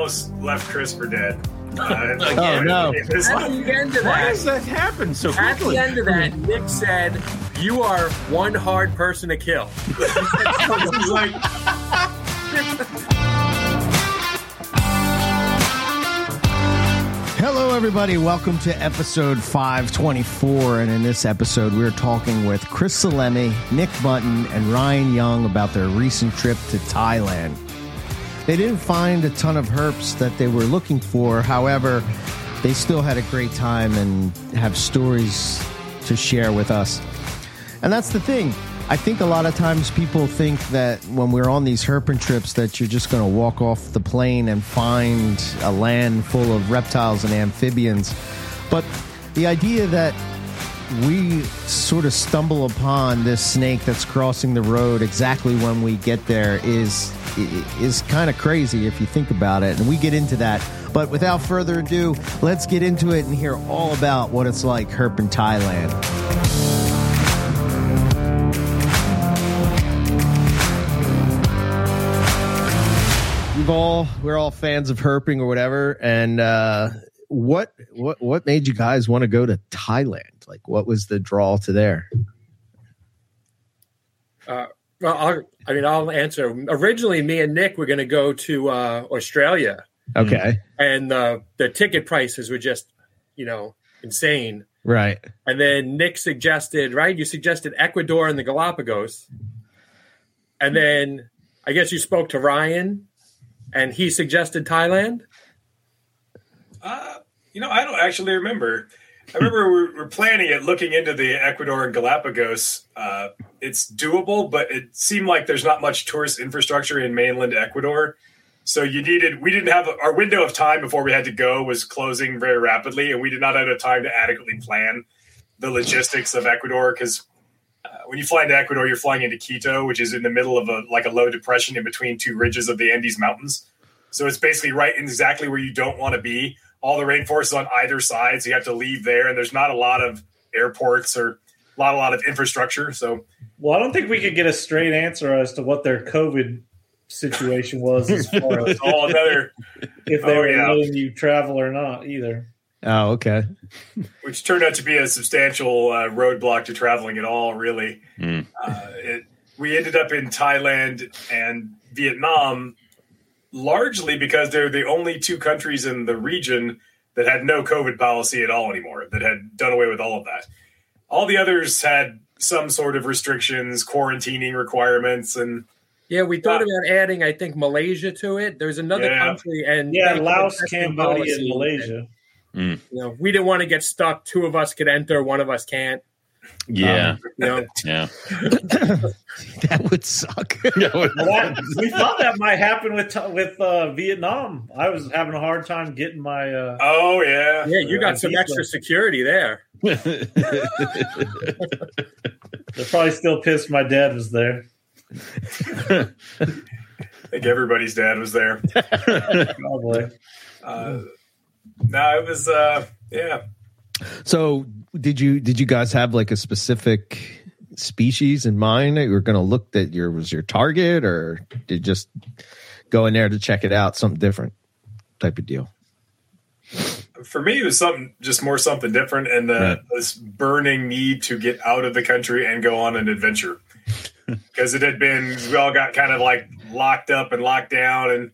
almost left Chris for dead. Uh, Oh, no. At one- the end of that, Why that, does that happen so at quickly? the end of that, Nick said, "You are one hard person to kill." He's like, Hello, everybody. Welcome to episode 524. And in this episode, we're talking with Chris Salemi, Nick Mutton, and Ryan Young about their recent trip to Thailand. They didn't find a ton of herps that they were looking for. However, they still had a great time and have stories to share with us. And that's the thing. I think a lot of times people think that when we're on these herping trips that you're just going to walk off the plane and find a land full of reptiles and amphibians. But the idea that we sort of stumble upon this snake that's crossing the road exactly when we get there is is kind of crazy if you think about it and we get into that. But without further ado let's get into it and hear all about what it's like herp in thailand. We've all we're all fans of herping or whatever and uh what what what made you guys want to go to thailand? Like what was the draw to there? Uh, well, I'll, I mean, I'll answer. Originally, me and Nick were going to go to uh, Australia, okay and uh, the ticket prices were just, you know, insane. right And then Nick suggested, right? You suggested Ecuador and the Galapagos. And then I guess you spoke to Ryan and he suggested Thailand. uh, you know, I don't actually remember. I remember we were planning it, looking into the Ecuador and Galapagos. Uh, it's doable, but it seemed like there's not much tourist infrastructure in mainland Ecuador. So you needed, we didn't have our window of time before we had to go was closing very rapidly, and we did not have time to adequately plan the logistics of Ecuador because uh, when you fly into Ecuador, you're flying into Quito, which is in the middle of a like a low depression in between two ridges of the Andes Mountains. So it's basically right in exactly where you don't want to be. All the rainforest is on either side, so you have to leave there, and there's not a lot of airports or a lot, a lot of infrastructure. So Well, I don't think we could get a straight answer as to what their COVID situation was as far as all another, if they Oh, were yeah. letting you travel or not either. oh okay which turned out to be a substantial uh, roadblock to traveling at all. Really, Mm. uh, it, we ended up in Thailand and Vietnam largely because they're the only two countries in the region that had no COVID policy at all anymore. That had done away with all of that. All the others had some sort of restrictions, quarantining requirements, and Yeah, we thought Uh, about adding, I think, Malaysia to it. There's another Yeah. country, and Yeah, Laos, Cambodia, and Malaysia. and, you know, we didn't want to get stuck. Two of us could enter, one of us can't. Yeah, Um, you know, yeah. that would suck Well, that, we thought that might happen with with uh, Vietnam. I was having a hard time getting my. Uh, oh yeah, yeah, you got some extra security there. they're probably still pissed my dad was there. I think everybody's dad was there. Probably. Uh, no, it was uh, yeah. So did you did you guys have like a specific species in mind that you were going to look that your was your target or did you just go in there to check it out something different type of deal? For me it was something just more something different and the Right. this burning need to get out of the country and go on an adventure. Because it had been we all got kind of like locked up and locked down and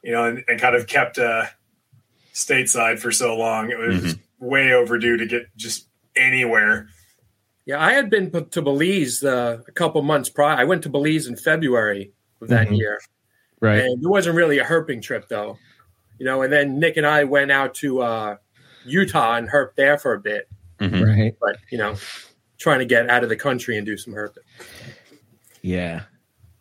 you know and, and kind of kept uh stateside for so long. It was way overdue to get just anywhere Yeah, I had been to Belize uh, a couple months prior. I went to Belize in February of that Mhm. year, right and it wasn't really a herping trip though. You know, and then Nick and I went out to uh, Utah and herped there for a bit, Mhm. right but you know, trying to get out of the country and do some herping. yeah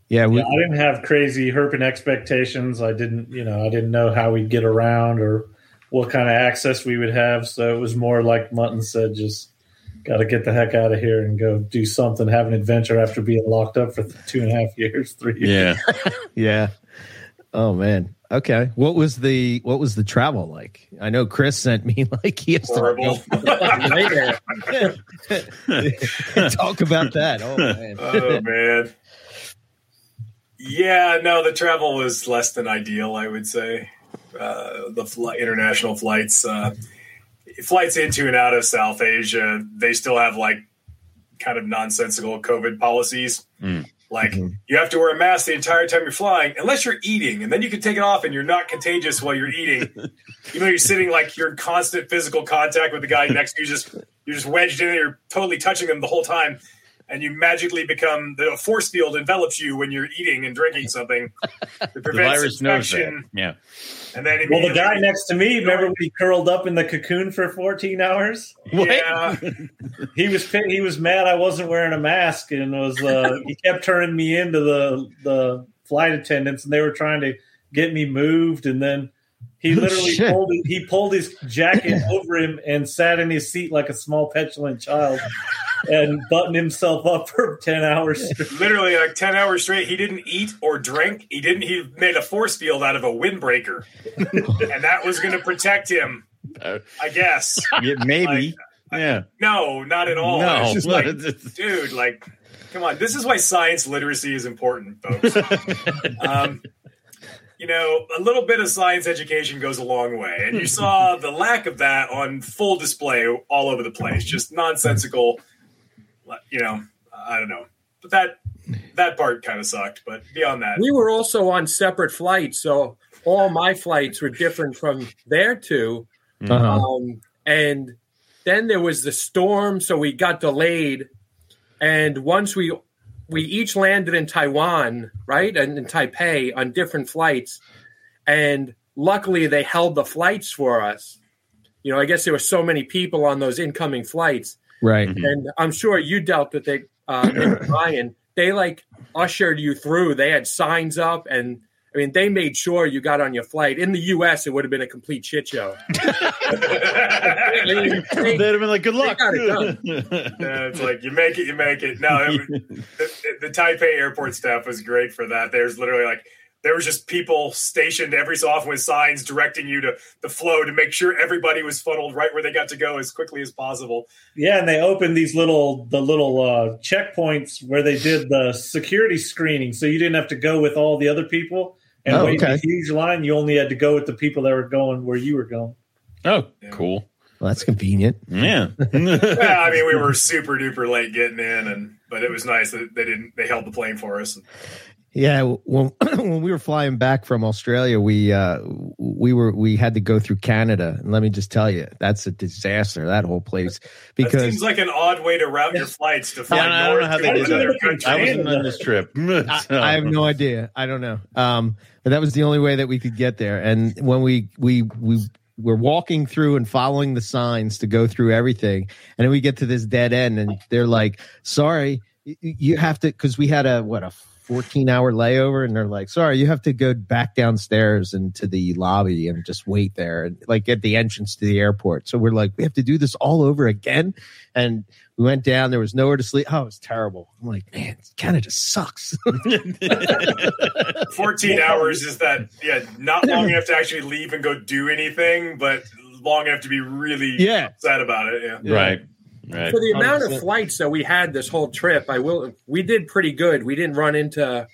yeah we, Yeah, I didn't have crazy herping expectations. I didn't, you know, I didn't know how we'd get around or what kind of access we would have. So it was more like Mutton said, just got to get the heck out of here and go do something, have an adventure after being locked up for two and a half years, three years. Yeah. yeah. Oh man. Okay. What was the what was the travel like? I know chris sent me like he has horrible. Nightmare. to talk about that. Oh man. Oh man. Yeah no the travel was less than ideal i would say uh, the fl- international flights. Uh, flights into and out of South Asia, they still have like kind of nonsensical COVID policies. Mm. Like Mhm. you have to wear a mask the entire time you're flying, unless you're eating, and then you can take it off and you're not contagious while you're eating. you know, you're sitting like you're in constant physical contact with the guy next to you, just you're just wedged in, and you're totally touching them the whole time, and you magically become the force field envelops you when you're eating and drinking something. It The prevents virus knows that. infection, Yeah. and then Well, the guy next to me, remember when he curled up in the cocoon for 14 hours? yeah, He was he was mad I wasn't wearing a mask and was uh, he kept turning me into the the flight attendants and they were trying to get me moved and then he Oh, literally shit. pulled he pulled his jacket over him and sat in his seat like a small petulant child and buttoned himself up for 10 hours straight. literally like 10 hours straight he didn't eat or drink he didn't he made a force field out of a windbreaker and that was going to protect him i guess yeah maybe. yeah. no not at all no. Just like dude like come on this is why science literacy is important folks um, you know a little bit of science education goes a long way and you saw the lack of that on full display all over the place just nonsensical you know i don't know but that that part kind of sucked but beyond that We were also on separate flights, so all my flights were different from their two. Uh-huh. Um, and then there was the storm, so we got delayed. And once we we each landed in Taiwan, right, and in Taipei on different flights, and luckily they held the flights for us. You know, I guess there were so many people on those incoming flights, Right. Mhm. and I'm sure you dealt with it, uh, Ryan. They like ushered you through. They had signs up, and I mean, they made sure you got on your flight. In the U.S., it would have been a complete shit show. I They'd have been like, "Good luck." it Yeah, it's like you make it, you make it. No, it, the, the Taipei airport staff was great for that. There's literally like there was just people stationed every so often with signs directing you to the flow to make sure everybody was funneled right where they got to go as quickly as possible. Yeah, and they opened these little the little uh, checkpoints where they did the security screening, so you didn't have to go with all the other people and Oh, wait in okay. a huge line. You only had to go with the people that were going where you were going. oh, Yeah. cool. Well, that's convenient. Yeah. yeah, I mean we were super duper late getting in, and but it was nice that they didn't they held the plane for us. Yeah, when when we were flying back from Australia, we uh we were we had to go through Canada, and let me just tell you, that's a disaster. That whole place That because seems like an odd way to route your flights to fly Yeah, I don't know how they did another that. I wasn't on this trip. I, I have no idea. I don't know. Um, but that was the only way that we could get there. And when we we we were walking through and following the signs to go through everything, and then we get to this dead end, and they're like, "Sorry, you have to," because we had a what a 14 hour layover and they're like sorry you have to go back downstairs into the lobby and just wait there and like at the entrance to the airport. So we're like we have to do this all over again. And we went down there was nowhere to sleep. Oh it was terrible. I'm like man canada sucks. 14 hours is that yeah not long enough to actually leave and go do anything but long enough to be really Yeah. upset about it yeah. Right. Right. For the amount of flights that we had this whole trip, I will. We did pretty good. We didn't run into.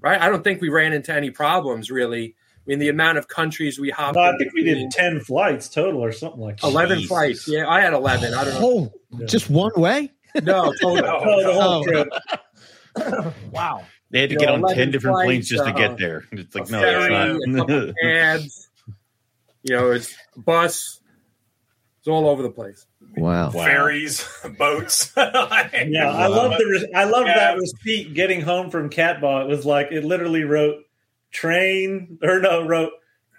Right, I don't think we ran into any problems really. I mean, the amount of countries we hopped. No, I think we did ten flights total or something like that. eleven Jesus. flights. Yeah, I had eleven. I don't know. oh just one way No, total. The whole Oh. trip. wow They had to You get know, on ten different planes flights, just to uh, get there. It's like a no, ferry, a it's not. cabs. You know, it's bus. It's all over the place. Wow Wow. ferries boats Yeah, I love the. Re- I love Yeah. that receipt. Getting home from Catball, it was like it literally wrote train or no wrote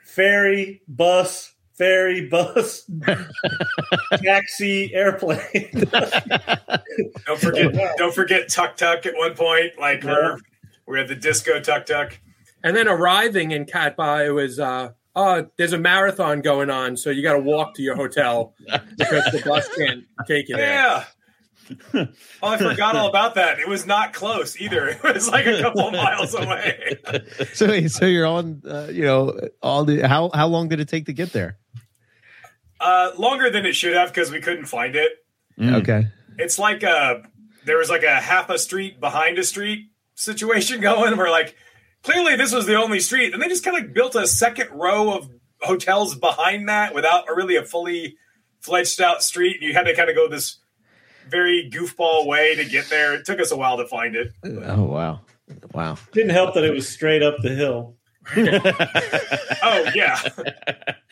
ferry bus ferry bus taxi airplane. don't forget don't forget tuk-tuk at one point like we're we're at the disco tuk-tuk. And then arriving in Cat Ba, it was, uh, oh, there's a marathon going on, so you got to walk to your hotel because the bus can't take you there. yeah. Oh i forgot all about that. It was not close either. It was like a couple of miles away. So so you're on uh, you know all the how how long did it take to get there? Uh longer than it should have because we couldn't find it. Mm. okay. It's like a there was like a half a street behind a street situation going where like clearly this was the only street, and they just kind of built a second row of hotels behind that without a, really a fully fledged out street. And you had to kind of go this very goofball way to get there. It took us a while to find it. Oh wow, wow. Didn't help that it was straight up the hill. Oh yeah,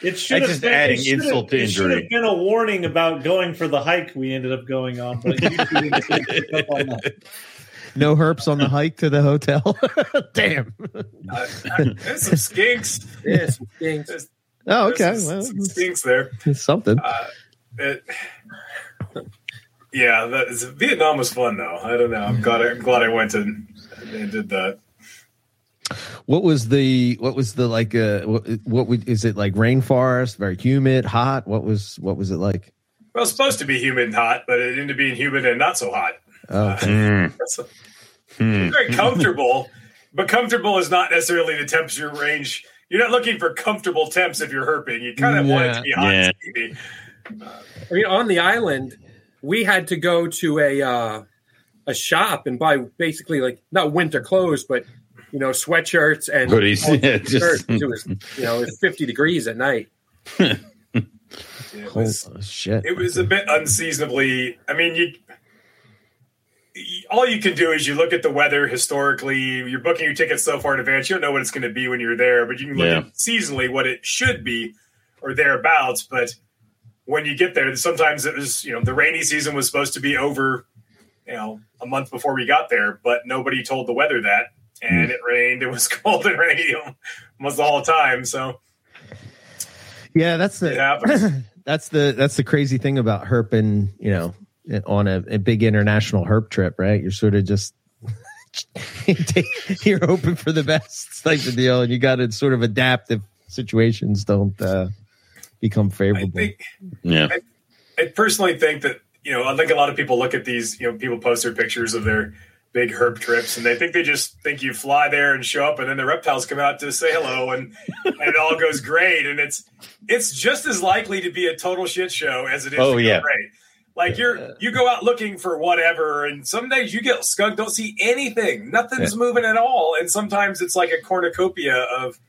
It should That's have just been, adding it insult have, to it should have been a warning about going for the hike we ended up going on, but you didn't pick up on that. No herps on the hike to the hotel. Damn. uh, there's some skinks. Yes, stinks. There's, Oh, okay. there's Well, some skinks there. it's something. It, yeah, that is, Vietnam was fun though. I don't know. I'm glad. I, I'm glad I went and, and did that. What was the what was the like uh what, what would is it like rainforest, very humid, hot? What was what was it like? Well, it's supposed to be humid and hot, but it ended up being humid and not so hot. Oh, Mm, That's hmm. very comfortable, but comfortable is not necessarily the temperature range. You're not looking for comfortable temps if you're herping. You kind of want it to be hot Yeah. and steamy. I mean, on the island, we had to go to a uh, a shop and buy basically like not winter clothes, but you know sweatshirts and Hoodies. Yeah, shirts. just, It was you know it was fifty degrees at night. It oh, shit. it was a bit unseasonably. I mean, you. All you can do is you look at the weather historically. You're booking your tickets so far in advance. You don't know what it's going to be when you're there, but you can look Yeah. at seasonally what it should be or thereabouts. But when you get there, sometimes it was, you know, the rainy season was supposed to be over, you know, a month before we got there, but nobody told the weather that. And hmm. it rained. It was cold and rainy almost all the time. So yeah, that's it the happens. that's the that's the crazy thing about herping, you know, on a, a big international herp trip, right? You're sort of just you're hoping for the best type of deal, and you got to sort of adapt if situations don't uh, become I favorable. think yeah. I personally think that you know I think a lot of people look at these you know people post their pictures of their big herp trips and they think they just think you fly there and show up and then the reptiles come out to say hello and and it all goes great and it's it's just as likely to be a total shit show as it is Oh, to go yeah. great. Like you're you go out looking for whatever and some days you get skunked don't see anything. Nothing's moving at all. And sometimes it's like a cornucopia of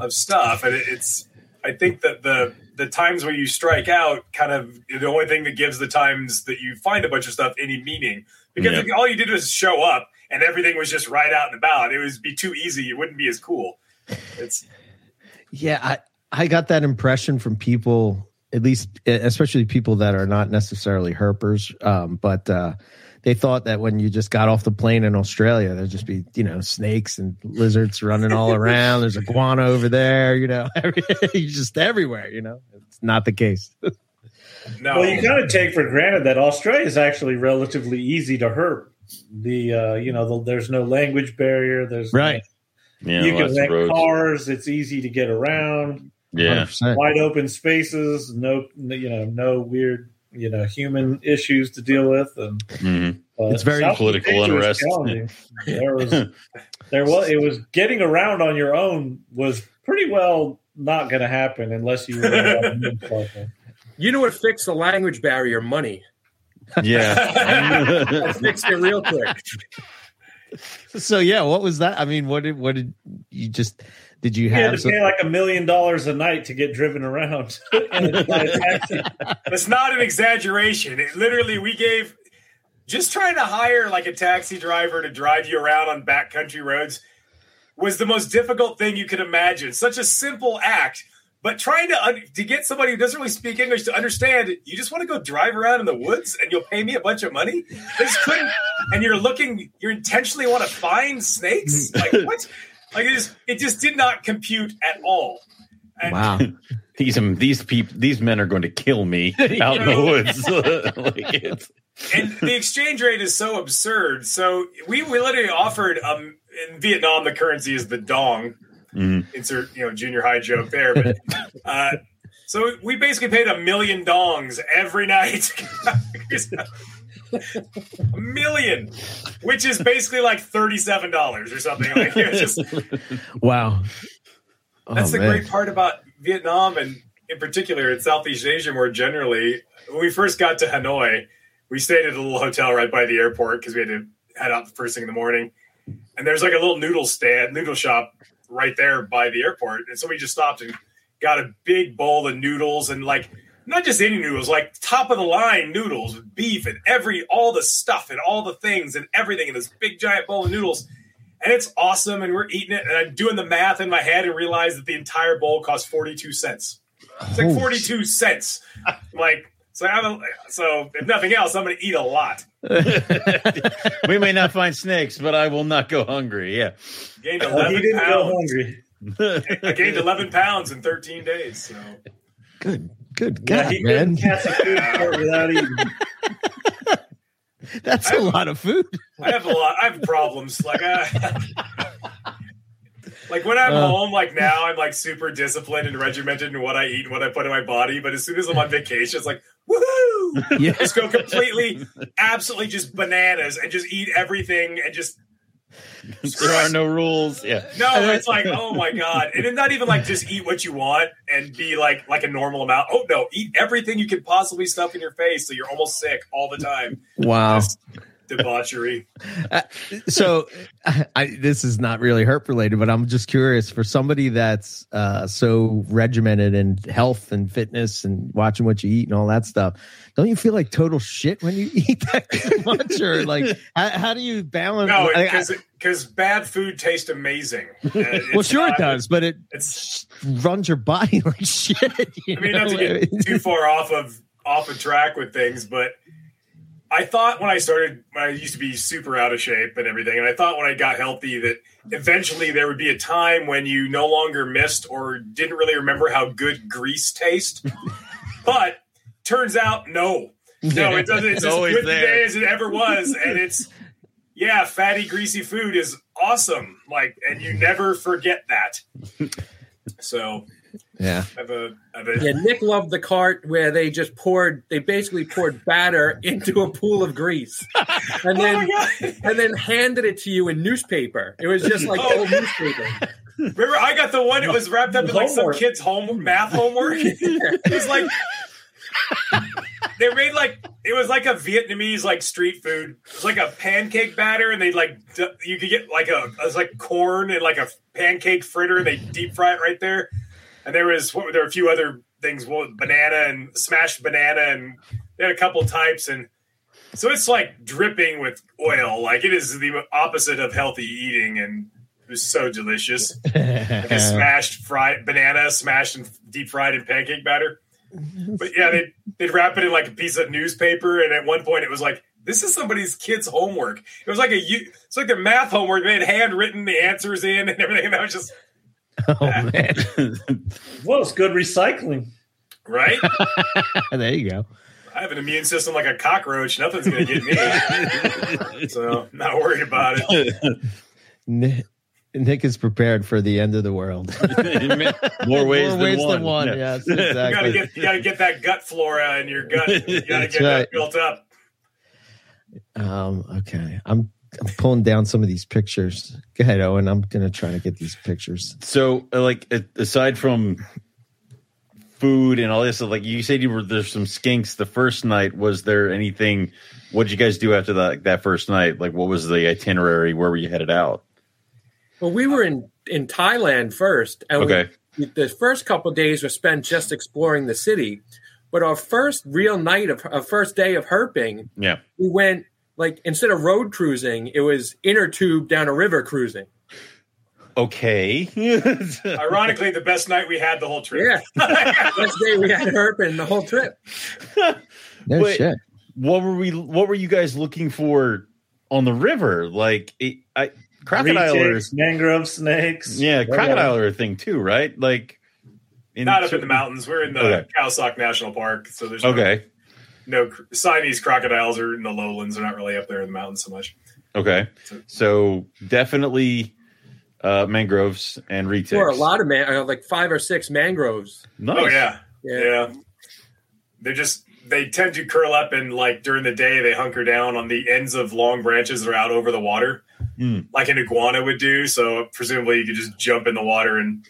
of stuff. And it, it's I think that the the times where you strike out kind of the only thing that gives the times that you find a bunch of stuff any meaning. Because Yeah. all you did was show up and everything was just right out and about it would be too easy. It wouldn't be as cool. It's Yeah, I I got that impression from people, at least especially people that are not necessarily herpers, um, but uh, they thought that when you just got off the plane in Australia, there'd just be you know snakes and lizards running all around. There's iguana over there, you know, every, just everywhere. You know, it's not the case. no Well, you kind of take for granted that Australia is actually relatively easy to herp. The uh, you know, the, there's no language barrier. There's Right. Yeah. you can rent roads. cars. It's easy to get around. Yeah. 100%. Wide open spaces. No, you know, no weird, you know, human issues to deal with. And Mhm. uh, It's very Southeast political Asia was unrest. There was, there was, it was getting around on your own was pretty well not going to happen unless you were. a moon partner. You know what fixed the language barrier? Money. Yeah. Fixed it real quick. So yeah, what was that? I mean, what did what did you just did you have? to Some, pay like a million dollars a night to get driven around. It's like a taxi. it's not an exaggeration it literally we gave just trying to hire like a taxi driver to drive you around on backcountry roads was the most difficult thing you could imagine such a simple act but trying to un- to get somebody who doesn't really speak english to understand you just want to go drive around in the woods and you'll pay me a bunch of money they just couldn't and you're looking you intentionally want to find snakes like what like it just it just did not compute at all and wow. these um, these people these men are going to kill me out in the woods. like it's, and the exchange rate is so absurd. So we, we literally offered um in Vietnam the currency is the dong. Mhm. Insert you know junior high joke there, but uh, so we basically paid a million dongs every night. A million, which is basically like thirty seven dollars or something. Like just Wow. Oh, that's the man. great part about Vietnam and in particular in Southeast Asia more generally. When we first got to Hanoi, we stayed at a little hotel right by the airport because we had to head out the first thing in the morning. and there's like a little noodle stand, noodle shop right there by the airport, and so we just stopped and got a big bowl of noodles and like not just any noodles, like top of the line noodles with beef and every all the stuff and all the things and everything in this big giant bowl of noodles. And it's awesome, and we're eating it, and I'm doing the math in my head and realize that the entire bowl costs 42 cents. It's like Oh, 42 cents. Like, so I'm a, so if nothing else, I'm going to eat a lot. we may not find snakes, but I will not go hungry. Yeah. Gained Well, he didn't go pounds. hungry. I gained 11 pounds in 13 days. So Good, good Yeah, God, he man. couldn't a food court without eating. That's a lot of food. I have a lot. I have problems. Like, I, like when I'm Uh. home, like now, I'm like super disciplined and regimented in what I eat and what I put in my body. But as soon as I'm on vacation, it's like, woohoo! Yeah. Just go completely, absolutely just bananas and just eat everything and just there are no rules. Yeah. no. It's like, oh my god! And it's not even like just eat what you want and be like like a normal amount. Oh no, eat everything you can possibly stuff in your face so you're almost sick all the time. Wow. Just debauchery. so I, this is not really herp related, but I'm just curious for somebody that's uh, so regimented in health and fitness and watching what you eat and all that stuff. Don't you feel like total shit when you eat that much, or like how, how do you balance? No, because because bad food tastes amazing. Uh, well, sure it does, but it It's runs your body like shit. You I mean not to get too far off of off of track with things, but I thought when I started I used to be super out of shape and everything, and I thought when I got healthy that eventually there would be a time when you no longer missed or didn't really remember how good grease tastes. but turns out no. No, it doesn't. It's, It's as good there. today as it ever was, and it's yeah, fatty, greasy food is awesome. Like, and you never forget that. So yeah. I have a, I have a Yeah, Nick loved the cart where they just poured, they basically poured batter into a pool of grease, and oh then my god! and then handed it to you in newspaper. It was just like oh. old newspaper. Remember, I got the one that was wrapped up in like some kid's home math homework. it was like they made like it was like a Vietnamese like street food. It was like a pancake batter, and they like you could get like a it was like corn and like a pancake fritter, and they deep fry it right there. And there was what there were a few other things, well, banana and smashed banana, and they had a couple types, and so it's like dripping with oil. Like it is the opposite of healthy eating, and it was so delicious. Like a smashed fried banana, smashed and deep fried in pancake batter. But yeah, they'd, they'd wrap it in like a piece of newspaper, and at one point it was like, "This is somebody's kid's homework." It was like a it's like their math homework. They had handwritten the answers in and everything, and that was just oh man, Well, it's good recycling. right. there you go. I have an immune system like a cockroach. Nothing's gonna get me, so I'm not worried about it. Nick, Nick is prepared for the end of the world. More ways, More than, ways one. than one. Yeah. Yes, You gotta exactly. get you gotta get that gut flora in your gut. You gotta That's get that built up. Um, okay, I'm I'm pulling down some of these pictures. Go ahead, Owen. I'm gonna try to get these pictures. So, uh, like, aside from food and all this, like you said, you were there's some skinks the first night. Was there anything? What did you guys do after that that first night? Like, what was the itinerary? Where were you headed out? Well, we were in in Thailand first, and we- Okay. the first couple of days were spent just exploring the city. But our first real night of our first day of herping, Yeah. we went like instead of road cruising, it was inner tube down a river cruising. Okay. Ironically, the best night we had the whole trip. Yeah, best day we had herping the whole trip. No Wait. shit. what were we? What were you guys looking for on the river? Like, it, I crocodile are mangrove snakes. yeah, crocodile are a thing too, right? Like, in Not up in the mountains. We're in the Okay. Khao National Park, so there's Okay. no, cr- Siamese crocodiles are in the lowlands. They're not really up there in the mountains so much. Okay. So definitely uh mangroves and retics. There were a lot of man, uh, like five or six mangroves. Nice. Oh yeah. Yeah. yeah, They're just they tend to curl up and like during the day they hunker down on the ends of long branches that are out over the water, Hmm. like an iguana would do. So presumably you could just jump in the water and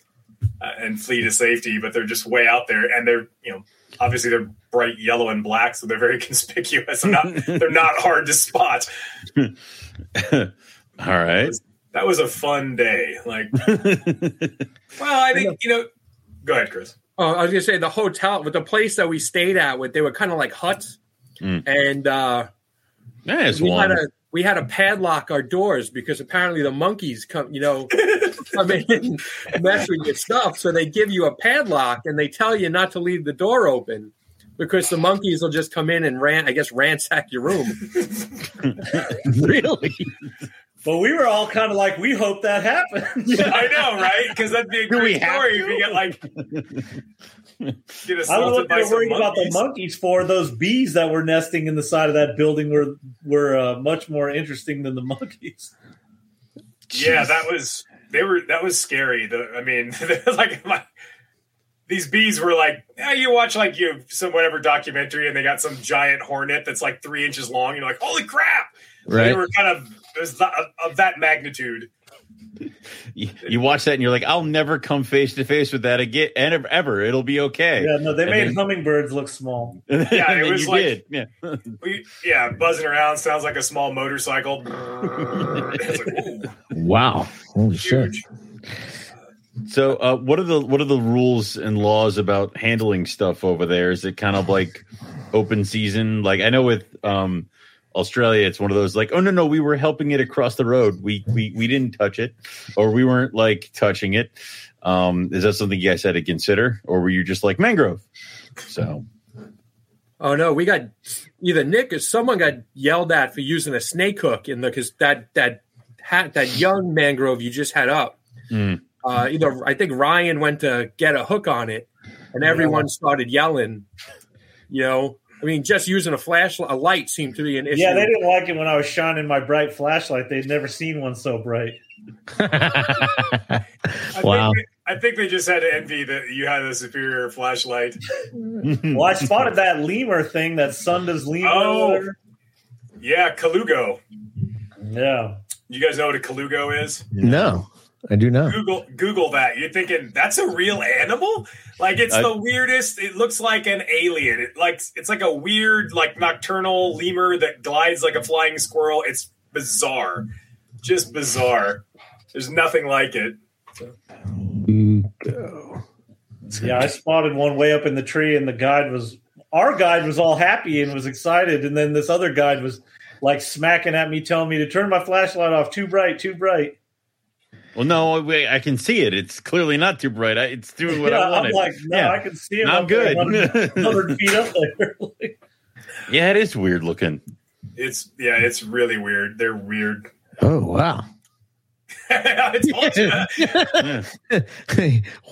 uh, and flee to safety, but they're just way out there, and they're you know obviously they're bright yellow and black, so they're very conspicuous. They're not they're not hard to spot. All right. that was a fun day. Like, well, I think you know. Go ahead, Chris. Oh, I was gonna say the hotel with the place that we stayed at with they were kind of like huts, Mm. and uh, Nice we had one. a we had to padlock our doors because apparently the monkeys come, you know, come in and mess with your stuff. So they give you a padlock and they tell you not to leave the door open because the monkeys will just come in and ran, I guess, ransack your room. really? But we were all kind of like, we hope that happens. I know, right? Because that'd be a Do we great have story to? if you get like get I don't know assaulted what they're some worried about the monkeys. monkeys for. Those bees that were nesting in the side of that building were were uh, much more interesting than the monkeys. Yeah, that was they were that was scary. The, I mean, like my, these bees were like, yeah, you watch like you some whatever documentary, and they got some giant hornet that's like three inches long. You're like, holy crap! They were kind of it was that, of that magnitude. You, you watch that and you're like, I'll never come face to face with that again, ever. ever. It'll be okay. Yeah, no, they And made then- hummingbirds look small. And Yeah, it then was you like- did. Yeah. Yeah, buzzing around sounds like a small motorcycle. Like, Wow. Holy shit. huge. So, uh, what are the what are the rules and laws about handling stuff over there? Is it kind of like open season? Like I know with um, Australia, it's one of those like, oh no no, we were helping it across the road. We we we didn't touch it, or we weren't like touching it. Um, is that something you guys had to consider, or were you just like mangrove? So Oh no, we got either Nick or someone got yelled at for using a snake hook in the because that that hat that young mangrove you just had up. Mm. Uh, either I think Ryan went to get a hook on it, and everyone started yelling. You know, I mean, just using a flashlight, a light seemed to be an issue. Yeah, they didn't like it when I was shining my bright flashlight. They'd never seen one so bright. I wow. Think, I think they just had to envy that you had a superior flashlight. Well, I spotted that lemur thing, that Sunda's lemur. Oh. or. Yeah, colugo. Yeah. You guys know what a colugo is? No, I do not. Google Google that. You're thinking that's a real animal? Like it's I- the weirdest. It looks like an alien. It like it's like a weird like nocturnal lemur that glides like a flying squirrel. It's bizarre. Just bizarre. There's nothing like it. Yeah, I spotted one way up in the tree, and the guide was our guide was all happy and was excited, and then this other guide was like smacking at me, telling me to turn my flashlight off. Too bright, too bright. Well, no, wait, I can see it. It's clearly not too bright. I, it's doing what yeah, I wanted. I'm like, no, yeah. I can see it. I'm good. 100, 100 feet up there. yeah, it is weird looking. It's yeah, it's really weird. They're weird. Oh wow. I told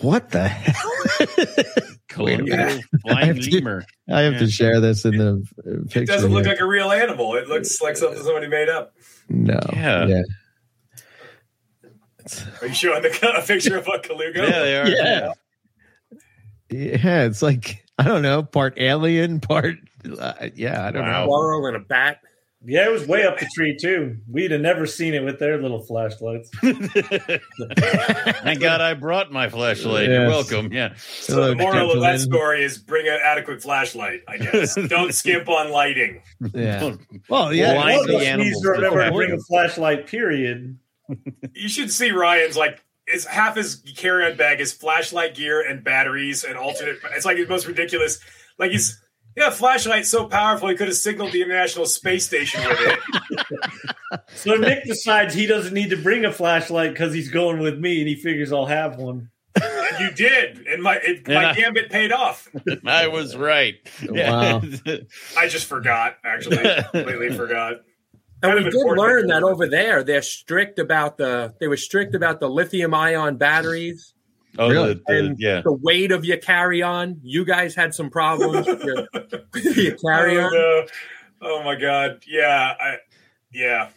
what the hell? Wait a Colombian minute. I flying have to- I have to share this in the uh, picture. It doesn't look here. like a real animal. It looks like something somebody made up. no. Yeah. yeah. Are you showing the, a picture of a colugo? Yeah, they are. Yeah. Yeah, it's like I don't know, part alien, part uh, yeah, I don't Wow. a squirrel and a bat. yeah, it was way up the tree too. We'd have never seen it with their little flashlights. Thank God I brought my flashlight. You're welcome. Yeah. So the Hello, moral of that story is bring an adequate flashlight, I guess. Don't skimp on lighting. know. Yeah. Well, yeah. Blind One the us needs to remember to bring a flashlight. Period. You should see Ryan's like is half his carry-on bag is flashlight gear and batteries and alternate. It's like the most ridiculous. Like he's yeah, flashlight so powerful he could have signaled the International Space Station with it. So Nick decides he doesn't need to bring a flashlight because he's going with me, and he figures I'll have one. And you did, and my it, And my I- gambit paid off. I was right. Wow. I just forgot. Actually, completely forgot. And we did learn that over there they're strict about the they were strict about the lithium ion batteries, oh, Really? the, the, yeah. the weight of your carry on. You guys had some problems with your, your carry Oh, on. no. oh my god. Yeah. I, yeah.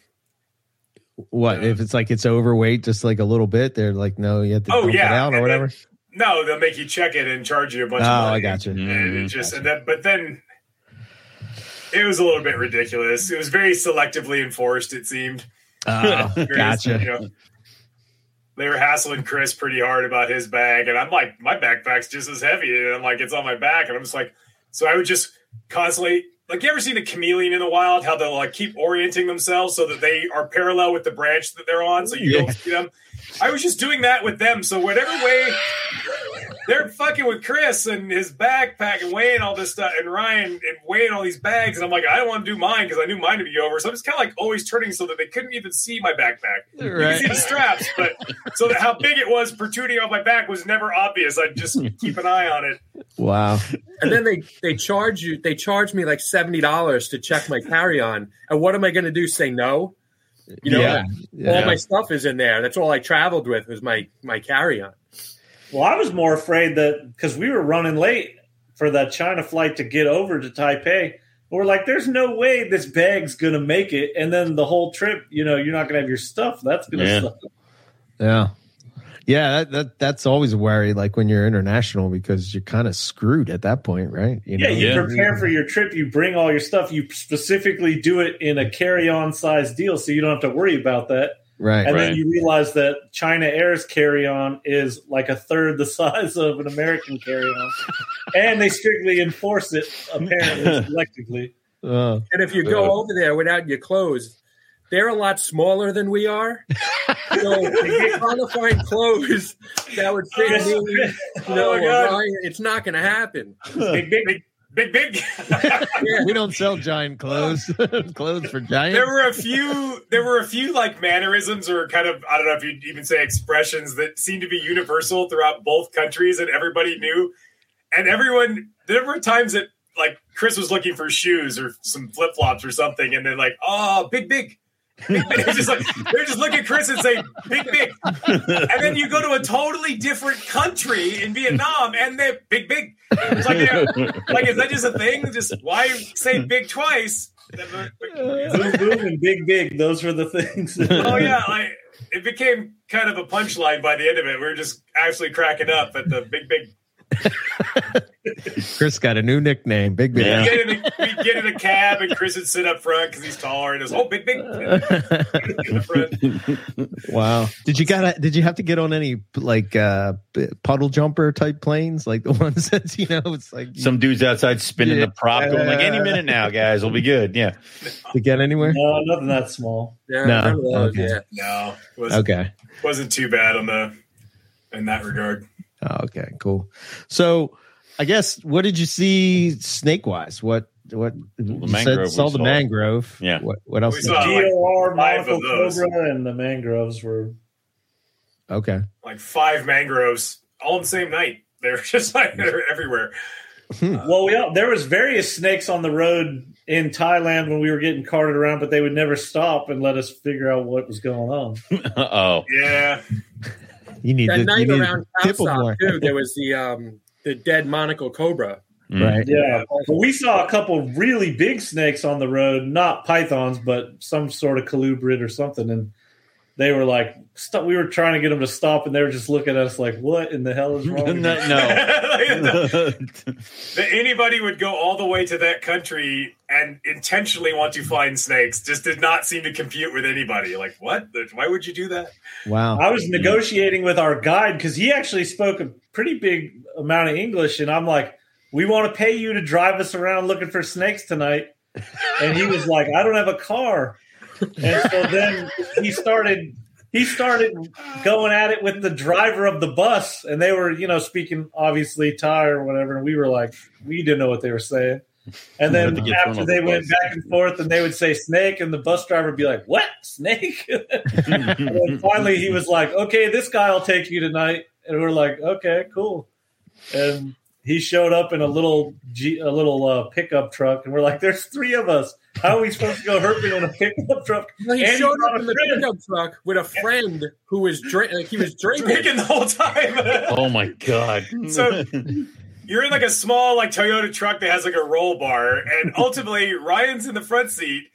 What if it's like it's overweight just like a little bit? They're like, no, you have to Oh, yeah. it out or And whatever. No, they'll make you check it and charge you a bunch Oh, of money. I got you. And Mm, it just and then but then it was a little bit ridiculous. It was very selectively enforced, it seemed. Oh, gotcha. you know, they were hassling Chris pretty hard about his bag, and I'm like, my backpack's just as heavy, and I'm like, it's on my back, and I'm just like, so I would just constantly like you ever seen a chameleon in the wild? How they'll like keep orienting themselves so that they are parallel with the branch that they're on, so you Yeah. don't see them. I was just doing that with them. So whatever way they're fucking with Chris and his backpack and weighing all this stuff, and Ryan and weighing all these bags, and I'm like, I don't want to do mine because I knew mine would be over. So I'm just kind of like always turning so that they couldn't even see my backpack. You can see the straps, but so that how big it was protruding off my back was never obvious. I'd just keep an eye on it. Wow. And then they they charge you they charge me like seventy dollars to check my carry on. And what am I going to do? Say no? You know, Yeah. all my stuff is in there. That's all I traveled with was my my carry on. Well, I was more afraid that because we were running late for that China flight to get over to Taipei. We're like, there's no way this bag's gonna make it, and then the whole trip, you know, you're not gonna have your stuff. That's gonna Yeah. suck. Yeah. Yeah, that, that that's always a worry, like when you're international, because you're kind of screwed at that point, right? You Yeah, you Yeah. prepare for your trip. You bring all your stuff. You specifically do it in a carry-on size deal, so you don't have to worry about that. right. And Right. then you realize that China Air's carry-on is like a third the size of an American carry-on, and they strictly enforce it apparently selectively. Uh, And if you go over there without your clothes, they're a lot smaller than we are. So you're trying to find clothes that would fit Chris- me. You oh know, Oh God. Ryan, it's not going to happen. Big, big, Big, big. Yeah. we don't sell giant clothes. clothes for giants. there were a few there were a few like mannerisms or kind of i don't know if you'd even say expressions that seemed to be universal throughout both countries and everybody knew and everyone there were times that like chris was looking for shoes or some flip-flops or something and then like oh big big It's just like they're just look at Chris and say big big, and then you go to a totally different country in Vietnam and they're big big. It's like, you know, like is that just a thing? Just why say big twice? boom, boom, and big, big. Those were the things. oh yeah, like it became kind of a punchline by the end of it. We were just actually cracking up at the big big. Chris got a new nickname, Big Big. Yeah. We get, in a, we get in a cab and Chris would sit up front because he's taller and it's oh big big. in the front. wow. Did you got did you have to get on any like uh puddle jumper type planes like the ones that you know it's like Some dudes outside spinning the prop, going like, any minute now, guys, we'll be good. Yeah. to get anywhere? no, nothing that small. Yeah, No, none of those, okay. yeah. No, wasn't, Okay. wasn't too bad on the in that regard. Oh, okay, cool. So, I guess what did you see snake wise? What what you mangrove said, we saw the saw. mangrove? Yeah. What what else? We did saw- you- like five of monocle those. cobra, and the mangroves were. okay. Like five mangroves all in the same night. They're just like they're everywhere. Well, we all, there was various snakes on the road in Thailand when we were getting carted around, but they would never stop and let us figure out what was going on. Uh oh. Yeah, You need That to night need around to tip 'em Capsop, too, there was the um the dead monocle cobra. Mm. right? Yeah, but we saw a couple really big snakes on the road, not pythons, but some sort of colubrid or something, and they were like, stop. We were trying to get them to stop, and they were just looking at us like, "What in the hell is wrong?" with no, you?" no. that anybody would go all the way to that country and intentionally want to find snakes just did not seem to compute with anybody. Like, what? Why would you do that? Wow. I was negotiating with our guide because he actually spoke a pretty big amount of English, and I'm like, "We want to pay you to drive us around looking for snakes tonight," and he was like, "I don't have a car," and so then he started. He started going at it with the driver of the bus, and they were, you know, speaking obviously Thai or whatever, and we were like, we didn't know what they were saying. And then to get thrown after they the went bus. back and forth, and they would say snake, and the bus driver would be like, "What snake?" And then finally, he was like, "Okay, this guy will take you tonight." And we're like, "Okay, cool." And he showed up in a little G, a little uh, pickup truck, and we're like, "There's three of us. How are we supposed to go herping on a pickup truck?" Well, he And showed up in the friend. pickup truck with a friend who was drink like he was drinking. Drinking the whole time. oh my god. So- You're in like a small like Toyota truck that has like a roll bar, and ultimately Ryan's in the front seat.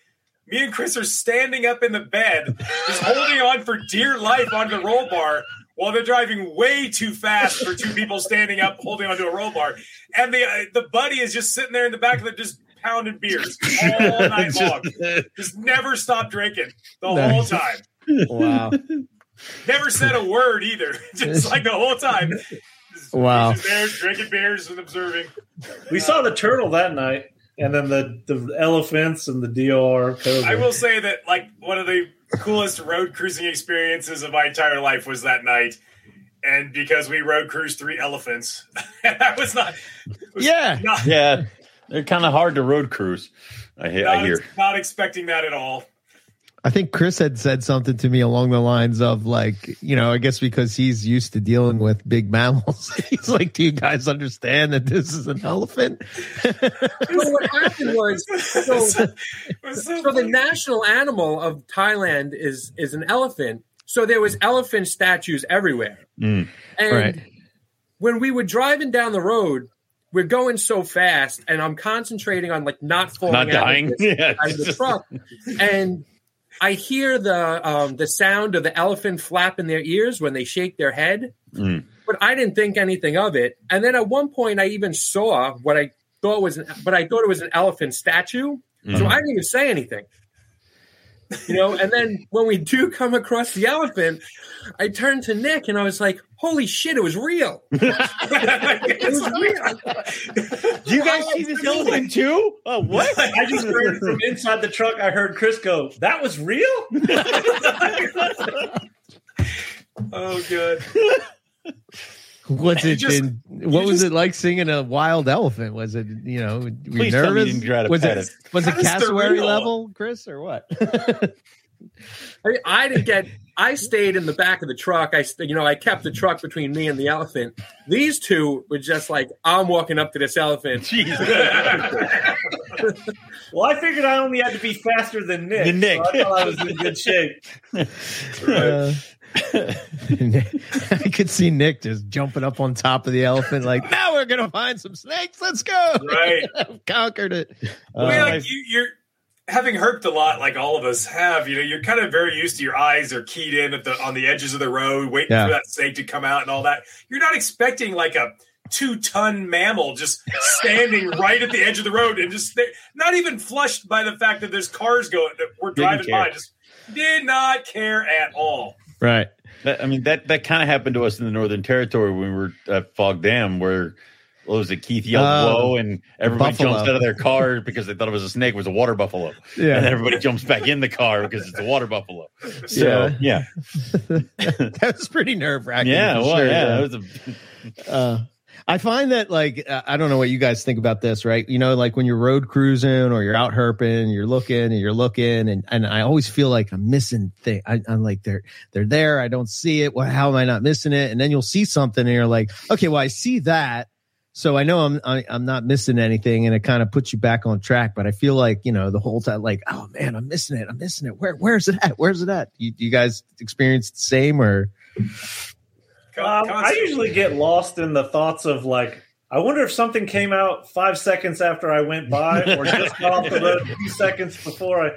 Me and Chris are standing up in the bed, just holding on for dear life onto the roll bar while they're driving way too fast for two people standing up holding onto a roll bar. And the uh, the buddy is just sitting there in the back of the just pounding beers all night long. Just never stopped drinking the whole time. Wow. Never said a word either. Just like the whole time. Just- Wow. Just there drinking beers and observing. We saw the turtle that night. and then the the elephants and the DOR. Cobra. I will say that like one of the coolest road cruising experiences of my entire life was that night. And because we road cruised three elephants, that was not. Was Yeah. not, Yeah, they're kind of hard to road cruise. I, he- I not, hear. not expecting that at all. I think Chris had said something to me along the lines of like, you know, I guess because he's used to dealing with big mammals. he's like, do you guys understand that this is an elephant? So what happened was so, was so so the national animal of Thailand is is an elephant. So there was elephant statues everywhere. Mm. And Right. when we were driving down the road, we're going so fast, and I'm concentrating on like not falling Not out, dying. Of the, Yeah. out of the truck, and I hear the um, the sound of the elephant flapping their ears when they shake their head. Mm. But I didn't think anything of it. And then at one point, I even saw what I thought was, an, but I thought it was an elephant statue. So Mhm. I didn't even say anything. You know, and then when we do come across the elephant, I turned to Nick and I was like, "Holy shit, it was real! It was real!" Do you guys see this elephant too? Oh, what? I just heard from inside the truck. I heard Chris go, "That was real." oh, good. What's it just- been? What was just- it like singing a wild elephant? Was it, you know, were you Please you nervous? didn't was it, it. was it Kinda cassowary level, Chris, or what? I, I didn't get. I stayed in the back of the truck. I, you know, I kept the truck between me and the elephant. These two were just like, "I'm walking up to this elephant." Well, I figured I only had to be faster than Nick. Than Nick. so I thought I was in good shape. Uh, I could see Nick just jumping up on top of the elephant, like, now we're going to find some snakes. Let's go. Right. I've conquered it. I mean, Uh, like you, you're having herped a lot, like all of us have. You know, you're kind of very used to your eyes are keyed in at the on the edges of the road, waiting Yeah. for that snake to come out and all that. You're not expecting like a two ton mammal just standing right at the edge of the road and just sta- not even flushed by the fact that there's cars going that we're Didn't driving by. Just did not care at all. Right. That, I mean, that that kind of happened to us in the Northern Territory when we were at Fogg Dam, where what was it? Keith yelled "whoa!" and everybody buffalo. jumps out of their car because they thought it was a snake. It was a water buffalo, Yeah. and everybody jumps back in the car because it's a water buffalo. So yeah, that was pretty nerve wracking. yeah, well, sure, yeah, that was a, Uh, I find that like uh, I don't know what you guys think about this, right? You know, like when you're road cruising or you're out herping, you're looking and you're looking, and and I always feel like I'm missing thing. I, I'm like they're they're there, I don't see it. Well, how am I not missing it? And then you'll see something, and you're like, okay, well I see that, so I know I'm I, I'm not missing anything, and it kind of puts you back on track. But I feel like you know the whole time, like oh man, I'm missing it, I'm missing it. Where where's it at? Where's it at? You, you guys experience the same or? Con- Um, I usually get lost in the thoughts of like, I wonder if something came out five seconds after I went by, or just got off the road a few seconds before I.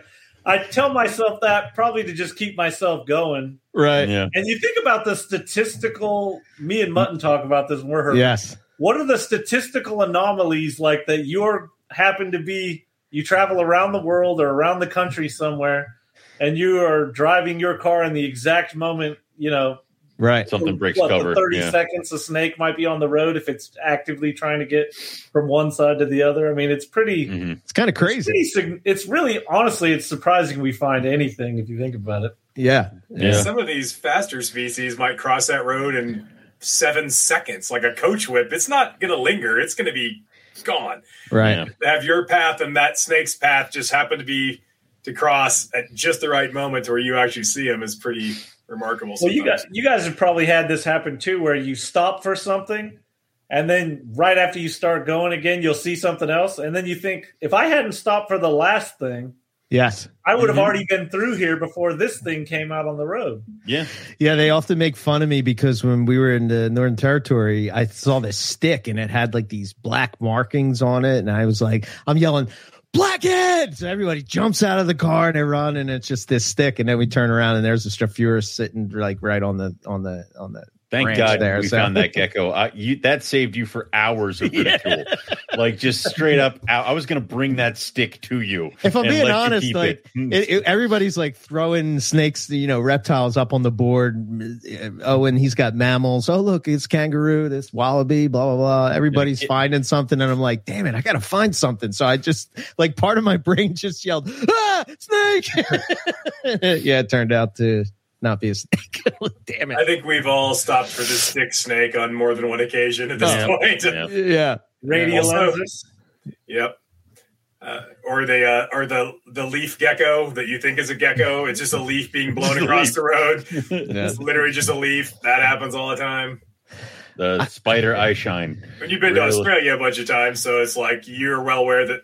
I tell myself that probably to just keep myself going. Right. yeah. And you think about the statistical. Me and Mutton talk about this when we're hurt. Yes. What are the statistical anomalies like that? You're happen to be you travel around the world or around the country somewhere, and you are driving your car in the exact moment. You know, Right. Something breaks what, cover. 30 Yeah. seconds a snake might be on the road if it's actively trying to get from one side to the other. I mean, it's pretty. Mhm. It's kind of It's, crazy. pretty sig- it's really, honestly, it's surprising we find anything if you think about it. Yeah. Yeah. Some of these faster species might cross that road in seven seconds, like a coach whip. It's not going to linger. It's going to be gone. Right. Yeah. Have your path and that snake's path just happen to be to cross at just the right moment where you actually see them is pretty remarkable. Well, you guys, you guys have probably had this happen too, where you stop for something, and then right after you start going again, you'll see something else, and then you think, if I hadn't stopped for the last thing, Yes. I would have Mhm. already been through here before this thing came out on the road. Yeah. Yeah, they often make fun of me because when we were in the Northern Territory, I saw this stick and it had like these black markings on it. And I was like, I'm yelling, Blackhead! So everybody jumps out of the car and they run, and it's just this stick. And then we turn around and there's a Strophurus sitting like right on the on the on the Thank God there, we so- found that gecko. I, you, that saved you for hours of ridicule. Like just straight up. I was going to bring that stick to you. If I'm being honest, like it. it, it- everybody's like throwing snakes, you know, reptiles up on the board. Oh, and he's got mammals. Oh, look, it's kangaroo, this wallaby, blah blah blah. Everybody's finding something, and I'm like, damn it, I gotta find something. So I just like part of my brain just yelled, ah, snake. yeah, it turned out to not be a snake. damn it! I think we've all stopped for the stick snake on more than one occasion at this Yeah. point. Yeah. Yeah. Radial Yep. Uh, or the uh, or the the leaf gecko that you think is a gecko. It's just a leaf being blown across the road. Yeah. It's literally just a leaf. That happens all the time. the spider eye shine. When you've been to Australia a bunch of times, so it's like you're well aware that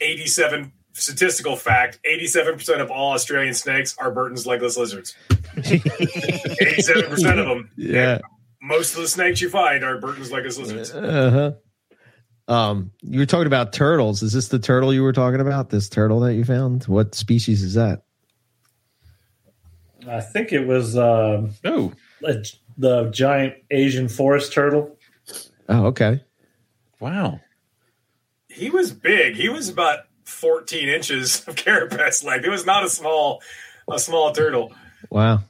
87 statistical fact 87% of all Australian snakes are Burton's legless lizards. 87% of them. Yeah. Most of the snakes you find are Burton's legless lizards. Uh huh. Um, you were talking about turtles. Is this the turtle you were talking about? This turtle that you found? What species is that? I think it was um, Oh, a, the giant Asian forest turtle. Oh, okay. wow. He was big. He was about 14 inches of carapace length. It was not a small a small turtle. Wow.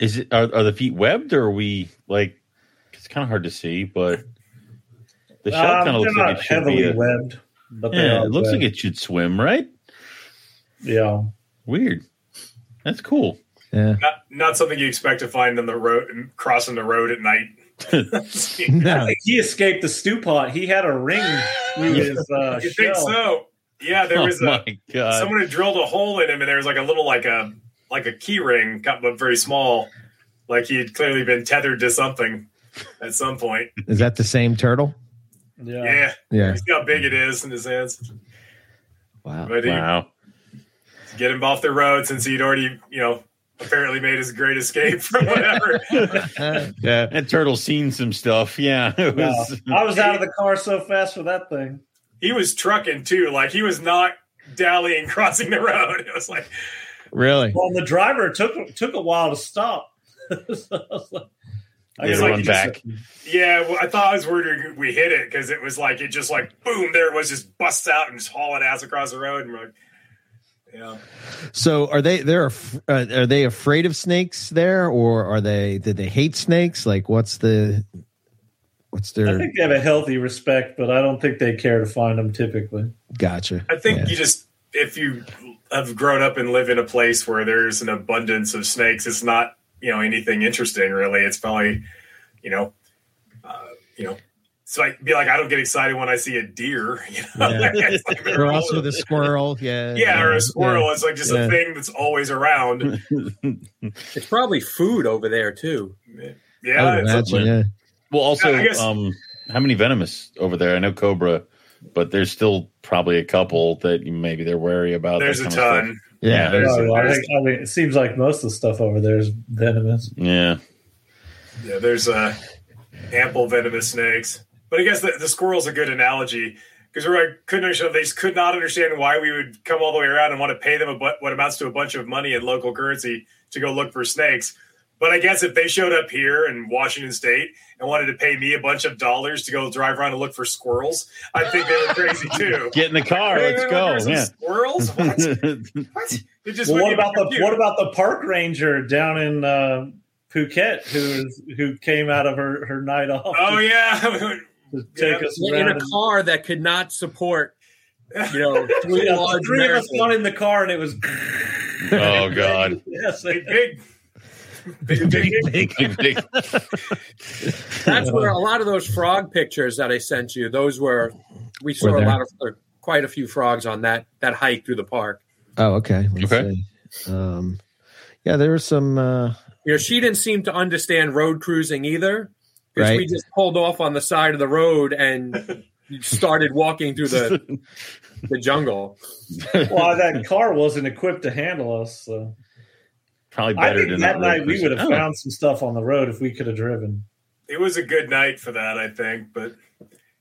Is it are, are the feet webbed or are we like? It's kind of hard to see, but the shell Um, kind of they're looks like it should heavily be. A, webbed, but yeah, it looks webbed. like it should swim, right? Yeah. Weird. That's cool. Yeah. Not not something you expect to find on the road and crossing the road at night. I No. think he escaped the stew pot. He had a ring through his uh, you think shell. so? Yeah, there oh was a my god! someone had drilled a hole in him, and there was like a little like a like a key ring, cut but very small. Like he had clearly been tethered to something at some point. Is that the same turtle? Yeah. Yeah, Yeah. you see how big it is in his hands. Wow. But he, wow. to get him off the road since he'd already, you know, apparently made his great escape from whatever. yeah. That turtle's seen some stuff. Yeah, it No, was. I was out of the car so fast for that thing. he was trucking too. Like he was not dallying crossing the road. It was like Really? Well, the driver took took a while to stop. So I was like, I Yeah, guess to I just- back. Yeah, well, I thought I was worried we hit it because it was like it just like boom, there it was, just busts out and just hauling ass across the road, and we're like, yeah, So are they they're af- uh, are they afraid of snakes there or are they did they hate snakes? Like what's the what's their? I think they have a healthy respect, but I don't think they care to find them typically. gotcha? I think Yeah. you just if you have grown up and live in a place where there's an abundance of snakes, it's not you know anything interesting really. It's probably you know, uh, you know. So I be like, I don't get excited when I see a deer. You know, Yeah. It's like they're or all- also the squirrel, yeah. yeah, or a squirrel. It's like just Yeah. a thing that's always around. It's probably food over there too. Yeah, I would imagine, yeah. Well, also, Yeah, I guess- um, how many venomous over there? I know Cobra, but there's still probably a couple that maybe they're wary about. there's a kind of stuff. ton. Yeah. there's- Oh, I, there's- think, I think it seems like most of the stuff over there is venomous. Yeah, Yeah, there's uh, ample venomous snakes. But I guess the, the squirrel's a good analogy because we I couldn't understand, they just could not understand why we would come all the way around and want to pay them a, bu- what amounts to a bunch of money in local currency to go look for snakes. But I guess if they showed up here in Washington State and wanted to pay me a bunch of dollars to go drive around and look for squirrels, I think they were crazy too. get in the car. Hey, Let's go. there's some Yeah. Squirrels? What? what? Just Well, what about the compute. what about the park ranger down in uh, Phuket who is who came out of her, her night off? Oh to, yeah, to take Yeah. us In around. a and- car that could not support, you know, three Yeah, three of us Americans. got in the car and it was. Oh God. yes, big, big, big, big, big. Big, big. That's where a lot of those frog pictures that I sent you. Those were we saw Were a lot of uh, quite a few frogs on that that hike through the park. Oh, okay. Let's Okay. see. Um yeah, there was some uh You know, she didn't seem to understand road cruising either because Right. we just pulled off on the side of the road and started walking through the the jungle. well, that car wasn't equipped to handle us. So Probably I better think than that night we would have Oh. found some stuff on the road if we could have driven. it was a good night for that, I think. But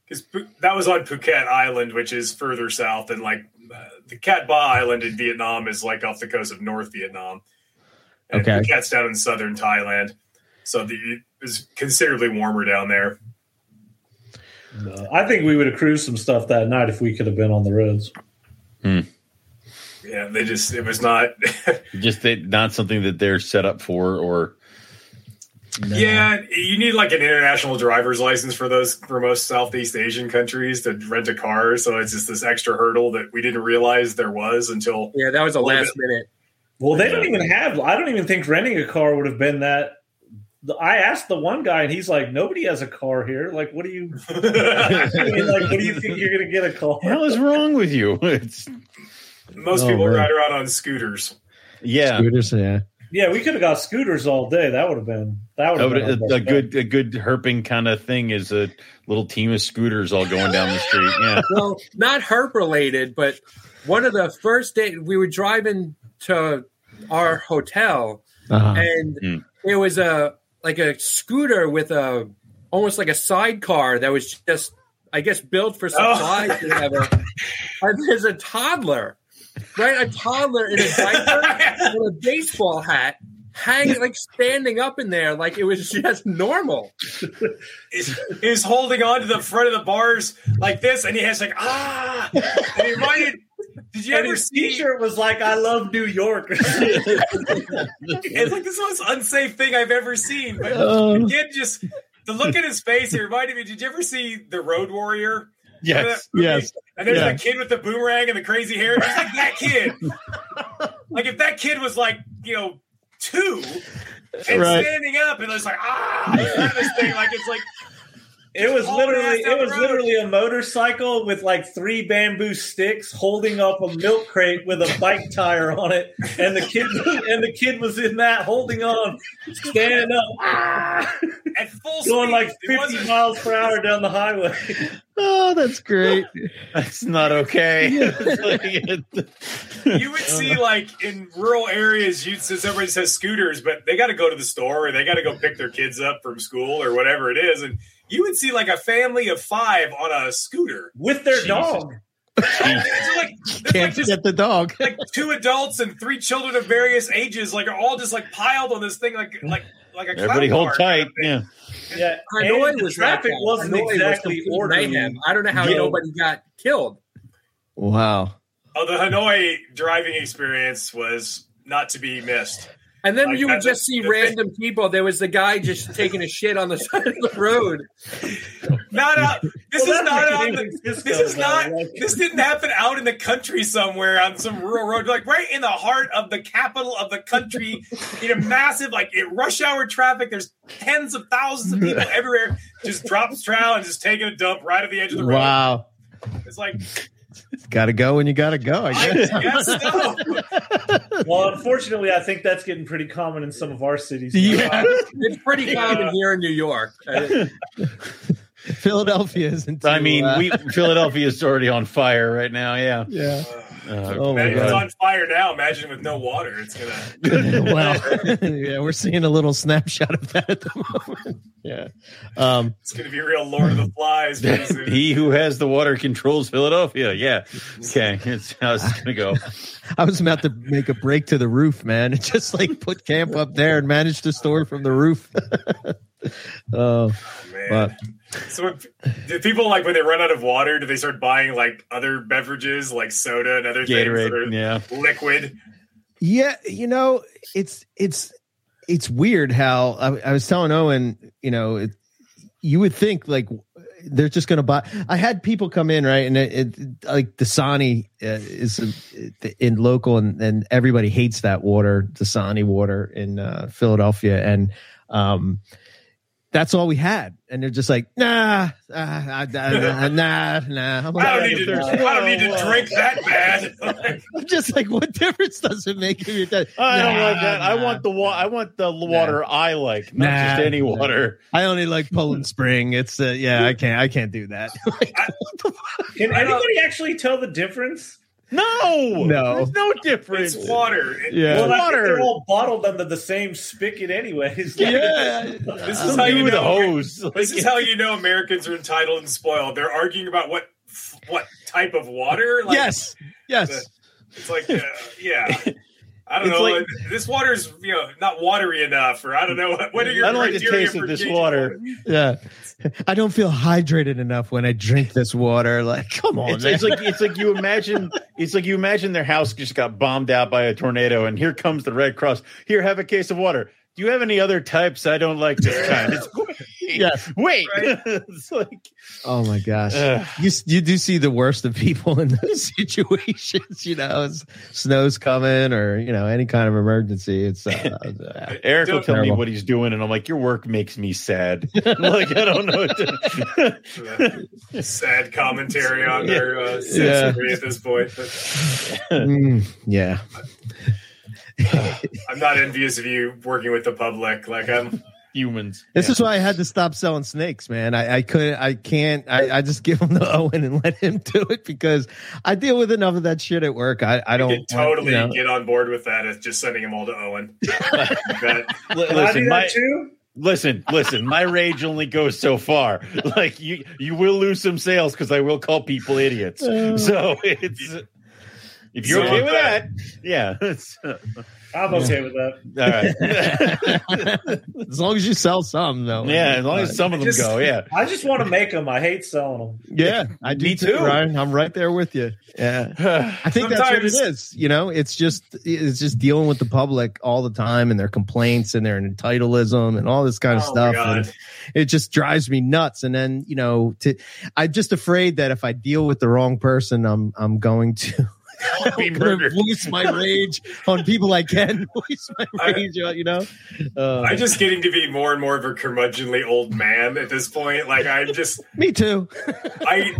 because that was on Phuket Island, which is further south, and like uh, the Cat Ba Island in Vietnam is like off the coast of North Vietnam. And Okay. Phuket's down in southern Thailand. so the, it was considerably warmer down there. No, I think we would have cruised some stuff that night if we could have been on the roads. Yeah, they just it was not. Just that not something that they're set up for, or Yeah, you need like an international driver's license for those for most Southeast Asian countries to rent a car. So it's just this extra hurdle that we didn't realize there was until Yeah, that was a Well, last minute. Well, they don't even have. I don't even think renting a car would have been that. I asked the one guy, and he's like, "Nobody has a car here. Like, what do you? I mean, like, what do you think you're going to get a car?" what the hell is wrong with you? It's most Oh, people man. ride around on scooters. yeah, Scooters, yeah. Yeah, we could have got scooters all day. That would have been that would have been a, a good a good herping kind of thing is a little team of scooters all going down the street. Yeah, Well, not herp related, but one of the first day we were driving to our hotel, Uh-huh. and Hmm. there was a like a scooter with a almost like a sidecar that was just I guess built for supplies or whatever. And there's a toddler, right? A toddler in a diaper with a baseball hat, hanging like standing up in there like it was just normal. He's, he's holding on to the front of the bars like this, and he has like ah. And he reminded. Did you And ever his see? T-shirt was like, "I love New York." It's like this the most unsafe thing I've ever seen. But Oh. the kid just the look at his face. It reminded me. Did you ever see the Road Warrior? Remember yes, yes. And there's Yeah. the kid with the boomerang and the crazy hair. It's like that kid. like if that kid was like you know two and Right. standing up and it's like ah, in front of this thing like it's like It was literally it was road. literally a motorcycle with like three bamboo sticks holding up a milk crate with a bike tire on it, and the kid and the kid was in that holding on, standing up, ah, at full going speed. like fifty miles per hour down the highway. Oh, that's great. that's not okay. you would see like in rural areas, you'd since everybody says scooters, but they got to go to the store or they got to go pick their kids up from school or whatever it is, and you would see like a family of five on a scooter. with their Jesus. dog. It's like, Can't just get the dog. like two adults and three children of various ages, like are all just like piled on this thing, like like like a Everybody hold tight. kind of. Yeah, Yeah, Hanoi and was like traffic that. wasn't Hanoi exactly complete orderly. I don't know how No. nobody got killed. Wow. Oh, the Hanoi driving experience was not to be missed. And then Like, you would just a- see the random people. There was the guy just taking a shit on the side of the road. Not out. This Well, is not out. like in San the- This is not. like- This didn't happen out in the country somewhere on some rural road, like right in the heart of the capital of the country, in a massive like in rush hour traffic. There's tens of thousands of people everywhere. Just drops trowel and just taking a dump right at the edge of the road. Wow. It's like Got to go when you got to go, I I guess. guess so. Well, unfortunately, I think that's getting pretty common in some of our cities. Yeah. It's pretty common here in New York. Philadelphia isn't. I mean, uh, we Philadelphia is already on fire right now. Yeah. Yeah. Uh, Oh, my Imagine it's on fire now. Imagine with no water. It's gonna. well, yeah, we're seeing a little snapshot of that at the moment. Yeah. Um, It's gonna be real Lord of the Flies. he who has the water controls Philadelphia. Yeah. Okay. It's how it's gonna go. I was about to make a break to the roof, man, and just like put camp up there and manage to store from the roof. oh, Man. but So, do people like when they run out of water? Do they start buying like other beverages, like soda and other things that Gatorade. are Yeah. liquid? yeah, you know, it's it's it's weird how I, I was telling Owen, you know, it, you would think like they're just going to buy. I had people come in right, and it, it like Dasani uh, is uh, in local, and, and everybody hates that water, Dasani water in uh, Philadelphia, and um, that's all we had. And they're just like, nah, uh, uh, nah, nah, nah. I'm, I don't need to. I don't need to Whoa, whoa. drink that bad. I'm just like, what difference does it make if you're dead? I don't like that. I want the wa- I want the water I like, not Nah. just any Nah. water. I only like Poland Spring. It's uh, yeah, I can't, I can't do that. Can I don't- anybody actually tell the difference? No, No. there's no difference. it's water. It- Yeah. Well, I think water. they're all bottled under the same spigot, anyways. Yeah. This is how you the know. hose. This is how you know Americans are entitled and spoiled. They're arguing about what what type of water. Like, yes, yes. It's like, uh, yeah. I don't It's know. like- this water's you know not watery enough, or I don't know. What, what are your I don't like the taste of this gauging water. Yeah. I don't feel hydrated enough when I drink this water. Like, come on, It's, it's like it's like you imagine it's like you imagine their house just got bombed out by a tornado, and here comes the Red Cross. Here, have a case of water. Do you have any other types? I don't like this kind. It's, Yes. wait. Right. it's like oh my gosh. ugh. you you do see the worst of people in those situations. You know, it's, snow's coming or you know any kind of emergency. It's uh, uh, Eric will Don't- tell me what he's doing, and I'm like, "Your work makes me sad." like I don't know. What to, sad commentary on their uh, Yeah. at this point. But mm, yeah. I'm not envious of you working with the public. Like I'm, humans. This is why I had to stop selling snakes, man. I, I couldn't, I can't, I, I just give him the Owen and let him do it because I deal with enough of that shit at work. I, I I don't could totally you know. get on board with that. It's just sending them all to Owen. But Li- Can I do listen, my, too? listen, listen. My rage only goes so far. Like you, you will lose some sales because I will call people idiots. Uh. So it's if you're So okay with that, yeah. I'm okay with that. right. as long as you sell some, though. yeah, as long as some of them Just- go. Yeah. I just want to make them. I hate selling them. Yeah, I do Me too, too. Ryan. I'm right there with you. Yeah. I think that's what it is. You know, it's just it's just dealing with the public all the time and their complaints and their entitleism and all this kind of Oh, my stuff. God. And it just drives me nuts. And then you know, to I'm just afraid that if I deal with the wrong person, I'm I'm going to. Be I'm gonna murdered. voice my rage on people I can voice my rage on, you know. Uh, I'm just getting to be more and more of a curmudgeonly old man at this point. Like I'm just, me too. I,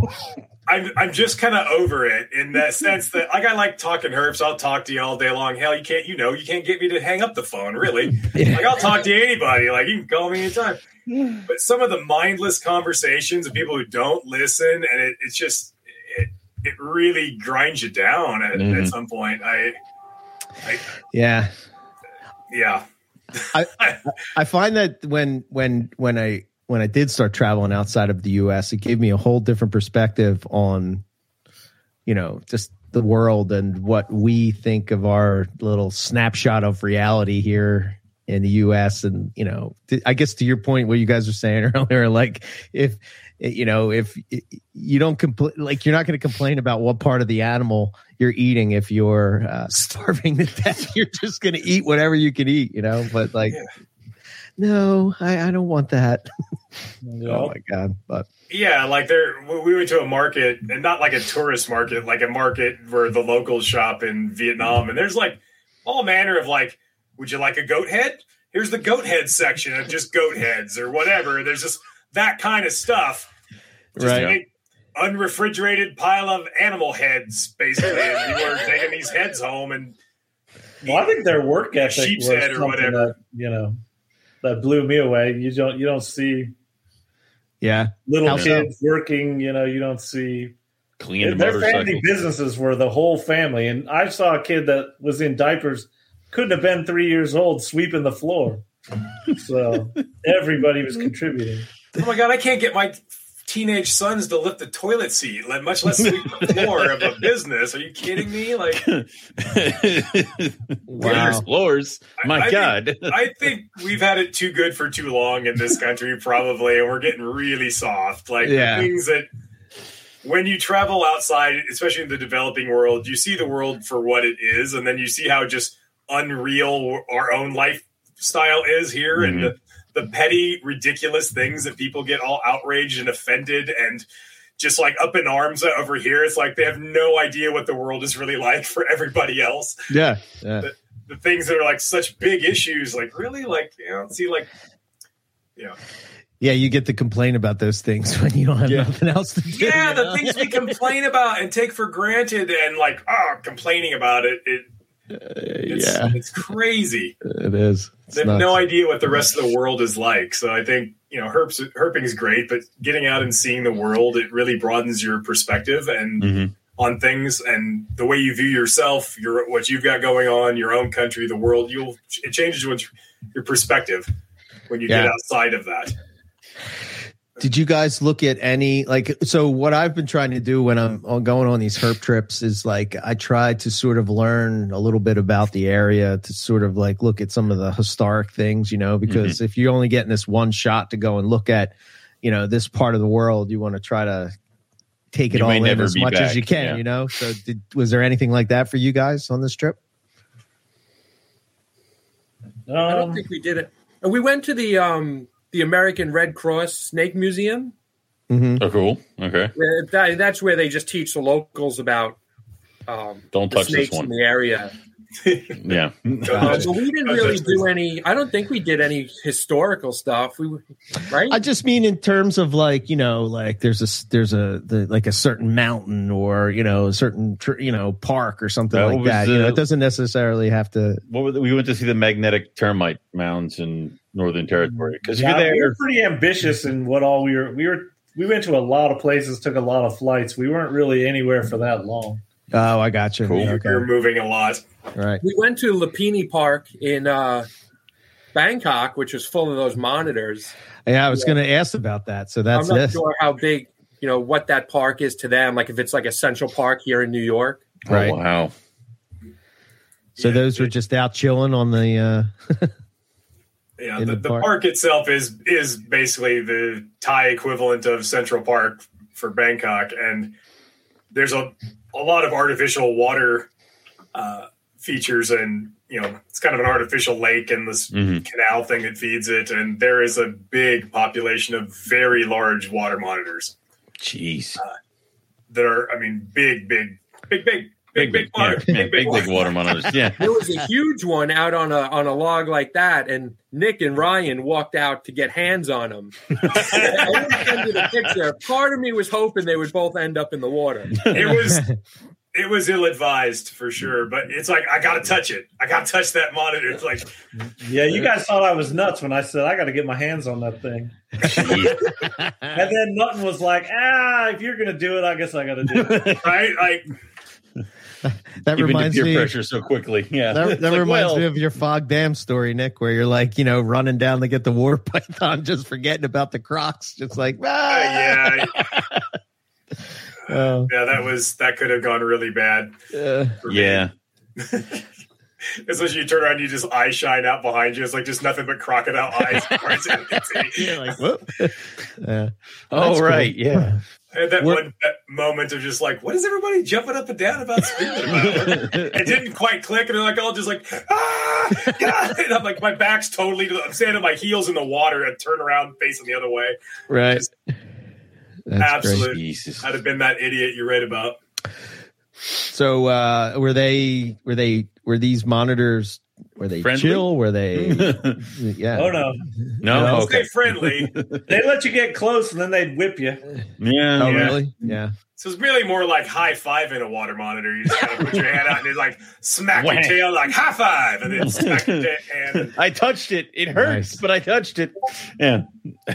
I'm, I'm just kind of over it in that sense that like I like talking herps. I'll talk to you all day long. Hell, you can't, you know, you can't get me to hang up the phone. Really, Yeah. like I'll talk to anybody. Like you can call me anytime. But some of the mindless conversations of people who don't listen, and it, it's just it, really grinds you down at, Mhm. at some point. I, I Yeah. yeah. I I find that when when when I when I did start traveling outside of the US, it gave me a whole different perspective on, you know, just the world and what we think of our little snapshot of reality here in the US. And, you know, I guess to your point, what you guys were saying earlier, like if, you know, if you don't complain like, you're not going to complain about what part of the animal you're eating if you're uh, starving to death. You're just going to eat whatever you can eat, you know, but like, Yeah. no, I, I don't want that. You Oh my God. But Yeah, like there, we went to a market, and not like a tourist market, like a market where the locals shop in Vietnam, and there's like all manner of like, would you like a goat head? Here's the goat head section of just goat heads or whatever. There's just that kind of stuff. Just Right. a unrefrigerated pile of animal heads, basically. and we were taking these heads home, and Well, I think their work ethic Sheep's was head or something whatever. that you know that blew me away. You don't you don't see yeah, little How so? kids working. You know, you don't see Clean their motorcycle. family businesses were the whole family. And I saw a kid that was in diapers, couldn't have been three years old, sweeping the floor. So everybody was contributing. oh my god, I can't get my teenage sons to lift the toilet seat, let much less sweep the floor of a business. Are you kidding me? Like. Wow. Floors. My I- I God. I think we've had it too good for too long in this country, probably, and we're getting really soft. Like Yeah. things that when you travel outside, especially in the developing world, you see the world for what it is, and then you see how just unreal our own lifestyle is here, and mm-hmm. the, the petty, ridiculous things that people get all outraged and offended and just like up in arms over here. It's like they have no idea what the world is really like for everybody else yeah, yeah. the things that are like such big issues, like really, like you know, see, like yeah, Yeah, you get to complain about those things when you don't have Yeah. nothing else to do. yeah, you the know? things we complain about and take for granted, and like ah, complaining about it, it it's, yeah, it's crazy. it is. It's They have nuts. no idea what the rest of the world is like. So I think you know, herps, herping is great, but getting out and seeing the world, it really broadens your perspective and Mhm. on things and the way you view yourself, your what you've got going on, your own country, the world. You'll it changes what your perspective when you get outside of that. Did you guys look at any like so what I've been trying to do when I'm going on these herp trips is like I try to sort of learn a little bit about the area to sort of like look at some of the historic things, you know, because if you're only getting this one shot to go and look at, you know, this part of the world, you want to try to take it You all in as be much as you can, yeah. you know. So did was there anything like that for you guys on this trip? I don't Um, think we did it. We went to the um the American Red Cross Snake Museum. Mm-hmm. Oh, cool. Okay. That, that's where they just teach the locals about um, Don't the touch this snakes one. in the area. Yeah. Uh, but we didn't really do any. I don't think we did any historical stuff. We right. I just mean in terms of like you know like there's a there's a the, like a certain mountain or you know a certain tr- you know park or something That like was, that. you know, it doesn't necessarily have to. What were the, we went to see the magnetic termite mounds in Northern Territory because yeah, you're we were pretty ambitious in what all we were. We were we went to a lot of places, took a lot of flights. We weren't really anywhere for that long. Oh, I got you. Cool. We Okay, were moving a lot. Right. we went to Lumpini Park in uh, Bangkok, which was full of those monitors. Yeah, I was going to ask about that. So that's I'm not this. sure how big, you know, what that park is to them. Like if it's like a Central Park here in New York. Right. oh, wow. So Yeah, those were just out chilling on the. uh Yeah, in the, the the park. park. itself is is basically the Thai equivalent of Central Park for Bangkok, and there's a a lot of artificial water uh, features, and you know it's kind of an artificial lake and this hmm canal thing that feeds it, and there is a big population of very large water monitors Jeez. that are, I mean, big, big, big, big, big, big, yeah, water, yeah, big, big, big, big water monitors. Yeah. There was a huge one out on a on a log like that, and Nick and Ryan walked out to get hands on them. I didn't send you the picture. Part of me was hoping they would both end up in the water. It was it was ill advised for sure, but it's like I gotta touch it. I gotta touch that monitor. It's like Yeah, you guys thought I was nuts when I said I got to get my hands on that thing. And then Mutton was like, "Ah, if you're gonna do it, I guess I got to do it." right, like that Even reminds peer me. pressure so quickly. Yeah. That, that like, reminds well, me of your Fogg Dam story, Nick, where you're like, you know, running down to get the war python, just forgetting about the crocs, just like, uh, ah, yeah, Oh, yeah. That was that could have gone really bad. uh, for me. Yeah. especially you turn around, you just eye shine out behind you. It's like just nothing but crocodile eyes. you're like, whoop. yeah. Oh, That's right. Yeah. And that We're- one that moment of just like, what is everybody jumping up and down about screaming about? it didn't quite click, and they're like all just like, ah, God! and I'm like, my back's totally. I'm standing on my heels in the water and turn around facing the other way. Right. That's Absolute. great. Jesus. I'd have been that idiot you read about. So, uh, were they, were they, were these monitors, were they Friendly? chill? Were they, yeah. Oh no, no. I'll Okay. Stay friendly. they let you get close and then they'd whip you. Yeah. Oh, Yeah. really? Yeah. So it's really more like high five in a water monitor. You just kind of put your hand out and it like smack your tail like high five, and then smack your ta- hand. I touched it. It hurts, Nice. but I touched it. Yeah.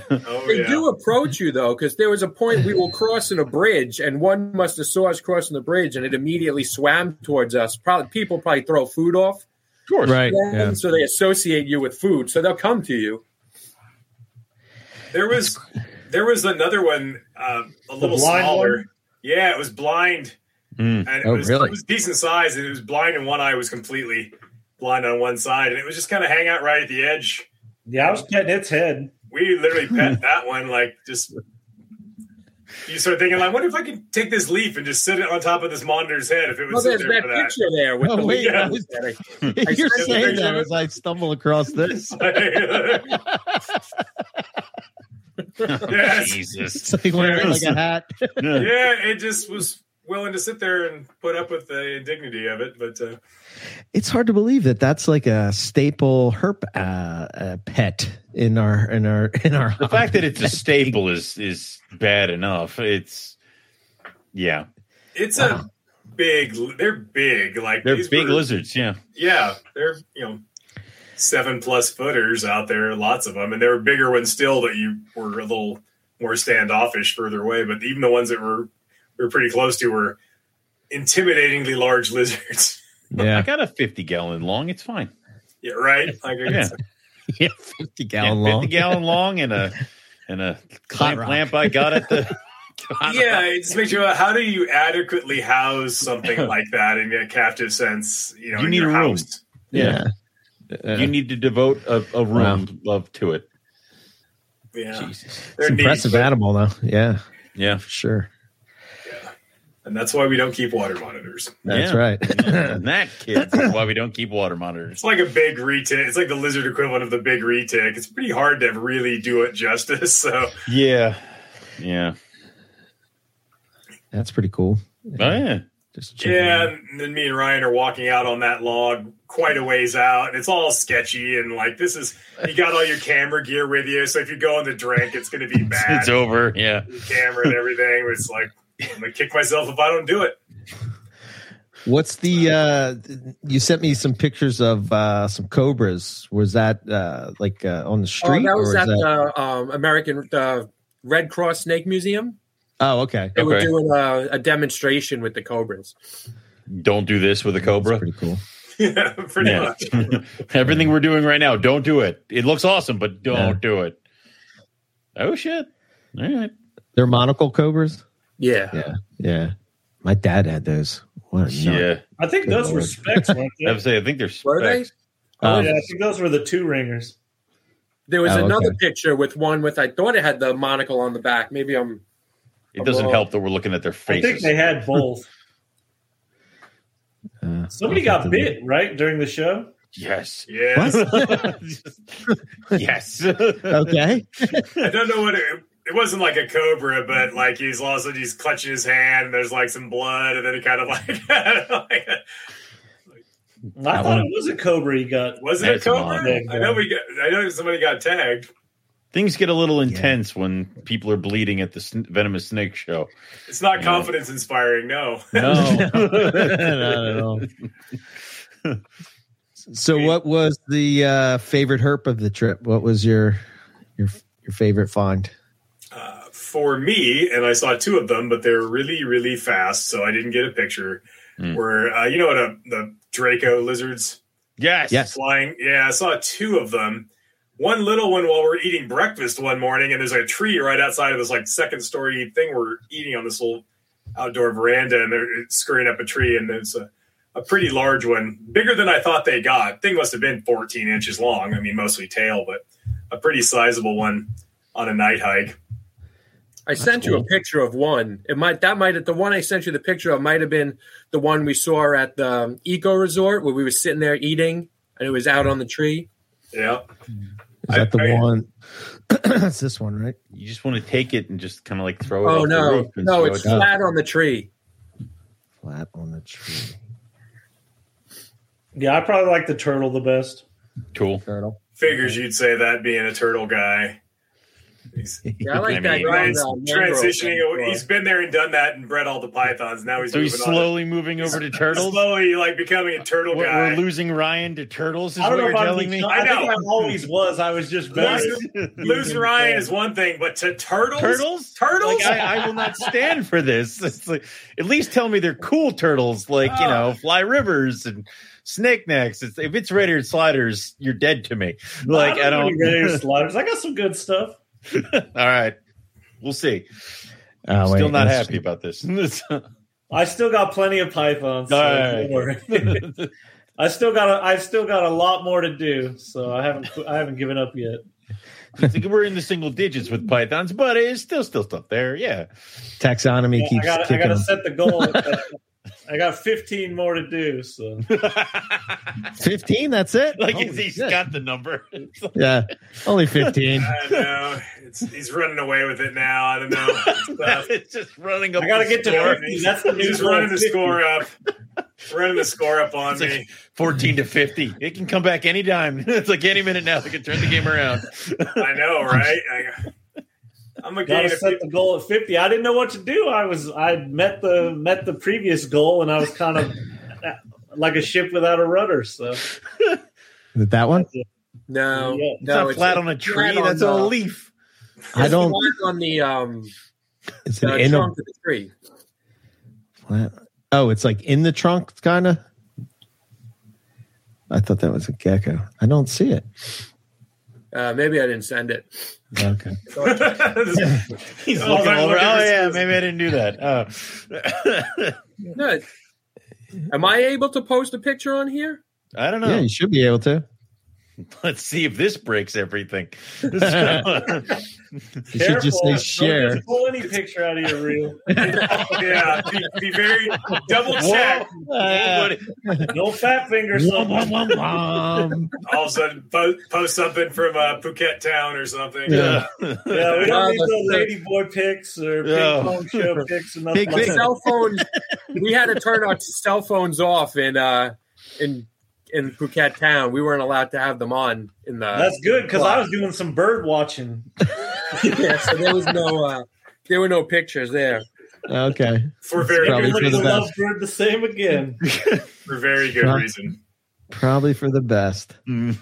Oh They yeah. do approach you though, because there was a point we were crossing a bridge, and one must have saw us crossing the bridge, and it immediately swam towards us. Probably people probably throw food off, Of course. Right. then, Yeah. so they associate you with food, so they'll come to you. There was there was another one uh, a little smaller. one? Yeah, it was blind, Mm. and it Oh, was really? it was decent size, and it was blind, and one eye was completely blind on one side, and it was just kind of hang out right at the edge. Yeah, I was petting its head. We literally pet that one like just. You start thinking like, what if I could take this leaf and just sit it on top of this monitor's head if it Well, was there's there that for that? picture there with Oh, the wait, I leaves. was- You're sent saying that as I stumble across this. yes. Jesus. It's like wearing like a hat. Yeah, it just was willing to sit there and put up with the indignity of it, but uh, It's hard to believe that that's like a staple herp uh, uh, pet in our in our in our. The fact that it's a staple is is bad enough. It's yeah. it's Wow. a big. They're big, like They're big were- lizards, yeah. Yeah, they're you know seven plus footers out there, lots of them, and there were bigger ones still that you were a little more standoffish further away. But even the ones that were we were pretty close to were intimidatingly large lizards. Yeah, I got a 50 gallon long. It's fine. yeah, right. Like I guess- yeah, fifty Yeah, gallon 50 long. gallon long and a and a clamp lamp I got at the. yeah, it just makes you. How do you adequately house something like that in a captive sense? You know, You in need your a room. house. Yeah. you need to devote a, a room love to it. Yeah, Jesus. They're It's neat, impressive but- animal, though. Yeah, Yeah. for sure. And that's why we don't keep water monitors. That's Yeah. right. and that kids is why we don't keep water monitors. It's like a big retic. It's like the lizard equivalent of the big retic. It's pretty hard to really do it justice. So Yeah. Yeah. That's pretty cool. Oh yeah. Just yeah, and then me and Ryan are walking out on that log quite a ways out, and it's all sketchy and like this is you got all your camera gear with you, so if you go on the drink, it's going to be bad. It's over. Yeah. Your camera and everything. It's like I'm gonna kick myself if I don't do it. What's the? uh You sent me some pictures of uh some cobras. Was that uh like uh, on the Oh, street? that was or at that- the um, American uh, Red Cross Snake Museum. oh, okay. They were doing a, a demonstration with the cobras. Don't do this with a That's cobra. pretty cool. Yeah, pretty Yeah. much. Everything we're doing right now, don't do it. It looks awesome, but don't Yeah. do it. Oh shit. All right. They're monocle cobras. Yeah. Yeah, yeah. My dad had those. What a. Yeah. I think Good those were specs, weren't I they? would say I think they're Were they? specs. Um, yeah, I think those were the two ringers. There was Oh, another okay. picture with one with I thought it had the monocle on the back. Maybe I'm It doesn't Well, help that we're looking at their face. I think they had both. uh, Somebody got to bit right during the show. yes. Yes. yes. Okay. I don't know what it. It wasn't like a cobra, but like he's all of a sudden he's clutching his hand. And there's like some blood, and then he kind of like, like I That thought one- it was a cobra he got. was it a cobra? odd I know we got. I know somebody got tagged. Things get a little intense when people are bleeding at the sn- venomous snake show. It's not Yeah. confidence inspiring. No. No. Not at all. So, what was the uh, favorite herp of the trip? What was your your your favorite find? For me, and I saw two of them, but they're really, really fast, so I didn't get a picture. Hmm. Where uh, you know what a, the Draco lizards yes. Yes. flying? Yeah, I saw two of them. One little one while we're eating breakfast one morning, and there's a tree right outside of this like second story thing we're eating on this little outdoor veranda, and they're scurrying up a tree, and there's a, a pretty large one, bigger than I thought they got. Thing must have been 14 inches long. I mean, mostly tail, but a pretty sizable one on a night hike. I sent you a picture of one. It might that might have the one I sent you the picture of might have been the one we saw at the eco resort where we were sitting there eating and it was out on the tree. Yeah. Is that the I- I- one? it's this one, right? You just want to take it and just kind of like throw it Oh off the no, roof no, it's it flat on the tree. Flat on the tree. Yeah, I probably like the turtle the best. Cool. Turtle. Figures you'd say that being a turtle guy. He's Yeah, I like I that. mean, young, Ryan's transitioning. He's been there and done that and bred all the pythons. Now he's So he's moving slowly moving over to on. turtles. Slowly, like becoming a turtle We're, guy. we're losing Ryan to turtles. Is I don't what know you're telling me? become- I I think know. I always was. I was just. Losing, losing Ryan is one thing, but to turtles, turtles? turtles. Like, I, I will not stand for this. It's like, at least tell me they're cool turtles, like you know, ah. fly rivers and snake necks. It's, if it's red eared sliders, you're dead to me. Like I know don't. any red ear sliders. I got some good stuff. All right, we'll see. Oh, wait, Still not that's- happy about this. I still got plenty of pythons. So All. I still got a, I've still got a lot more to do, so I haven't I haven't given up yet. We're in the single digits with pythons, but it's still still stuff there. Yeah. Taxonomy Yeah, I keeps got I kicking. got to set the goal. I got 15 more to do. So Fifteen. That's it. like Holy he's shit. got the number. yeah, only fifteen. I don't know. It's, he's running away with it now. I don't know. It's it's just running up. I got to the get to 50. That's the He's new just running the score up. Running the score up on It's like me. 14 to 50. It can come back anytime. it's like any minute now. They can turn the game around. I know, right? I, I'm a gotta set the goal at 50. I didn't know what to do. I was I met the met the previous goal, and I was kind of like a ship without a rudder. So Is it that one? No, Yeah. It's no, not flat on a tree. flat on That's the- a leaf. I don't. flat on the um It's the an in a, trunk of the tree. flat- Oh, it's like in the trunk, kind of. I thought that was a gecko. I don't see it. Uh, maybe I didn't send it. Okay. He's Oh, looking over. Oh yeah, maybe I didn't do that. Oh. No. Am I able to post a picture on here? I don't know. Yeah, you should be able to. Let's see if this breaks everything. You should just say share. just pull any picture out of your reel. yeah, be, be very double check. Whoa. No fat fingers. All of a sudden, po- post something from uh, Phuket Town or something. Yeah. Yeah, we don't Well, need no the- lady boy pics or ping Yeah. pong show pics Big, big. Cell phones. we had to turn our cell phones off and uh, in in Phuket Town. We weren't allowed to have them on in the. That's good because I was doing some bird watching. yeah, so there was no. Uh, there were no pictures there. Okay. For very Probably good for the reason. best. love bird the same again. For very good Huh. reason. Probably for the best. Mm.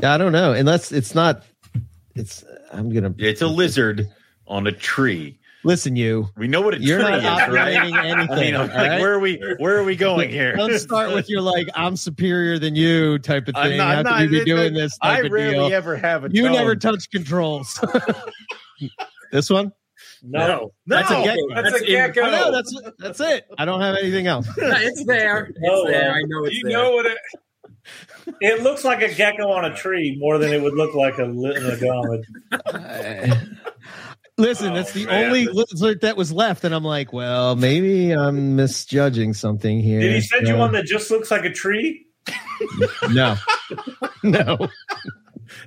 Yeah, I don't know. Unless it's not. It's. I'm gonna. It's a lizard on a tree. Listen, you. We know what a You're not is, right? operating anything. I mean, like, right? where are we? Where are we going here? Don't start with your like I'm superior than you type of thing. I'm not, How I'm not- you be doing it- this I type of rarely deal? ever have a. You tone. never touch controls. this one? No, that's a gecko. that's a That's in- gecko. I know, that's that's it. I don't have anything else. It's there. It's Oh, there. I know it's You there. know what it it looks like a gecko on a tree more than it would look like a linogomet. Listen, Oh, that's the man. only lizard that was left, and I'm like, well, maybe I'm misjudging something here. Did he send you uh, one that just looks like a tree? No, no.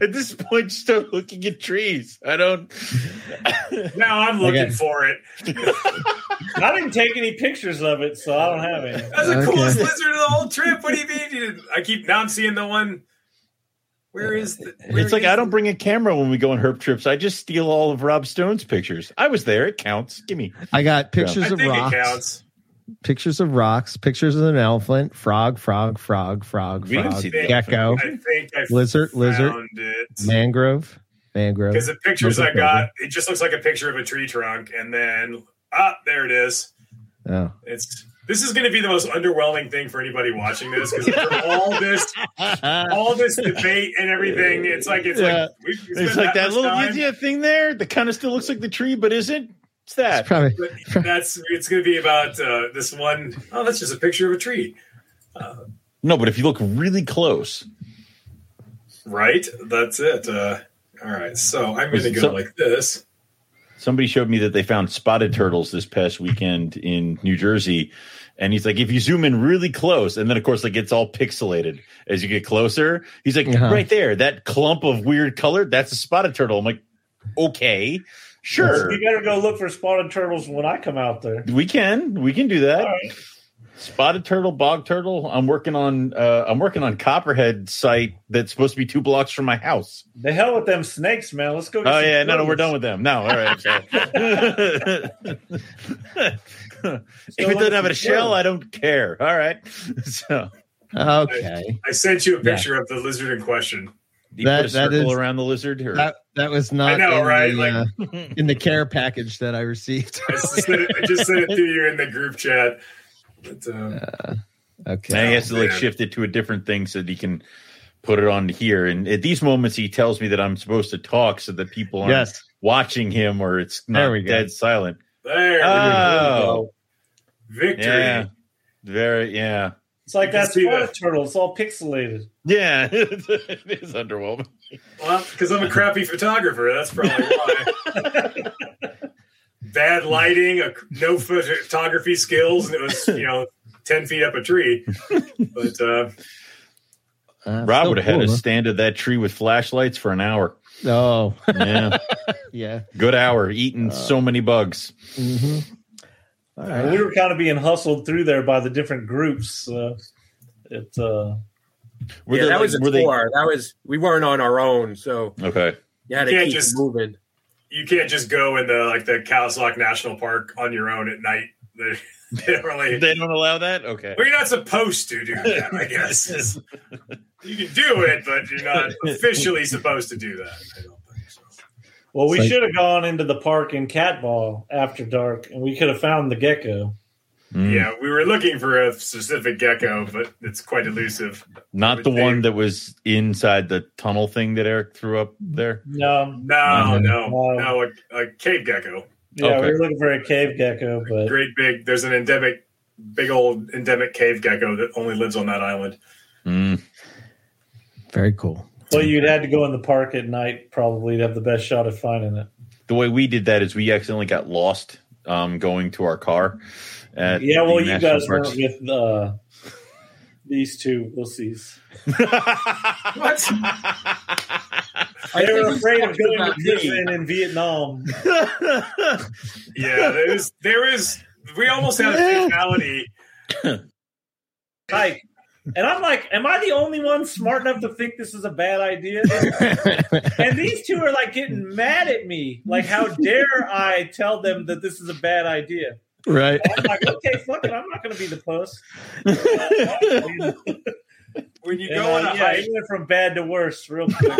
At this point, start looking at trees. I don't. now I'm looking Okay. for it. I didn't take any pictures of it, so I don't have it. That's the Okay. coolest lizard of the whole trip. What do you mean? You didn't- I keep now I'm seeing the one. Where is the? where It's like is I don't bring a camera when we go on herp trips. I just steal all of Rob Stone's pictures. I was there. It counts. Give me. I got I pictures think of it rocks, counts. pictures of rocks, pictures of an elephant, frog, frog, frog, frog, We frog, see gecko, I think I Lizard, lizard. it. mangrove, mangrove. Because the pictures I got, it just looks like a picture of a tree trunk, and then ah, there it is. Oh. It's this is going to be the most underwhelming thing for anybody watching this because all this, all this debate and everything. It's like it's Yeah. like we, we It's like that much little time, yeah, thing there that kind of still looks like the tree, but isn't. It's that. It's probably That's it's going to be about uh, this one. Oh, that's just a picture of a tree, No, but if you look really close, right? That's it. Uh, all right, so I'm going to go So- like this. somebody showed me that they found spotted turtles this past weekend in New Jersey. And he's like, if you zoom in really close, and then of course, like it's all pixelated as you get closer. He's like, Uh-huh. right there, that clump of weird color, that's a spotted turtle. I'm like, okay, sure, You better go look for spotted turtles when I come out there. we can, we can do that. All right. Spotted turtle, bog turtle. I'm working on, uh, I'm working on Copperhead site that's supposed to be two blocks from my house. The hell with them snakes, man. Let's go. Get Oh some yeah, no, no, we're done with them. No, all right. so. if it doesn't have a shell, I don't care. All right. So okay. I sent you a Yeah. picture of the lizard in question. you That- put a that circle is- around the lizard, or That that was not I know, in right? the, Like- uh, in the care package that I received. I just sent it, I just sent it to you in the group chat. But, um, okay. now he has to like man. shift it to a different thing so that he can put it on here. And at these moments, he tells me that I'm supposed to talk so that people aren't Yes. watching him, or it's not There we go. dead silent. There, Oh, victory. yeah, very, yeah, It's like You can that see that. turtle. It's all pixelated. yeah. it is underwhelming. Well, because I'm a crappy photographer. That's probably why. Bad lighting, a, no photography skills, and it was you know ten feet up a tree. But uh, Uh, Rob still would have had cool, to huh? stand at that tree with flashlights for an hour. Oh, Yeah, yeah. good hour eating so many bugs. hmm All And we were kind of being hustled through there by the different groups. Uh, it uh, Were yeah, there, that like- was a were they- tour. That was we weren't on our own, so okay. you had to Can't keep just- moving. you can't just go in the like the Kawasaki National Park on your own at night. They, they don't really. They don't allow that. Okay. Well, you're not supposed to do that, I guess. you can do it, but you're not officially supposed to do that. I don't think so. well, we like- should have gone into the park in Cat Ba after dark, and we could have found the gecko. Mm. Yeah, we were looking for a specific gecko, but it's quite elusive. Not the They- one that was inside the tunnel thing that Eric threw up there. No, No, Mhm. no, no, a, a cave gecko. Yeah, Okay. we were looking for a cave gecko, but Great big. There's an endemic, big old endemic cave gecko that only lives on that island. Mm. Very cool. well, you'd had to go in the park at night probably to have the best shot at finding it. The way we did that is we accidentally got lost um, going to our car. At Yeah, well, you national guys parks. weren't with uh, these two wussies. What? I They were afraid of going to talking me. prison in Vietnam. Yeah, there is. There is. We almost had a fatality. Like, and I'm like, am I the only one smart enough to think this is a bad idea? And these two are like getting mad at me. Like, how dare I tell them that this is a bad idea? right. I'm like, okay, fuck it. I'm not going to be the puss. When you And, go on a yeah, hike, went from bad to worse real quick.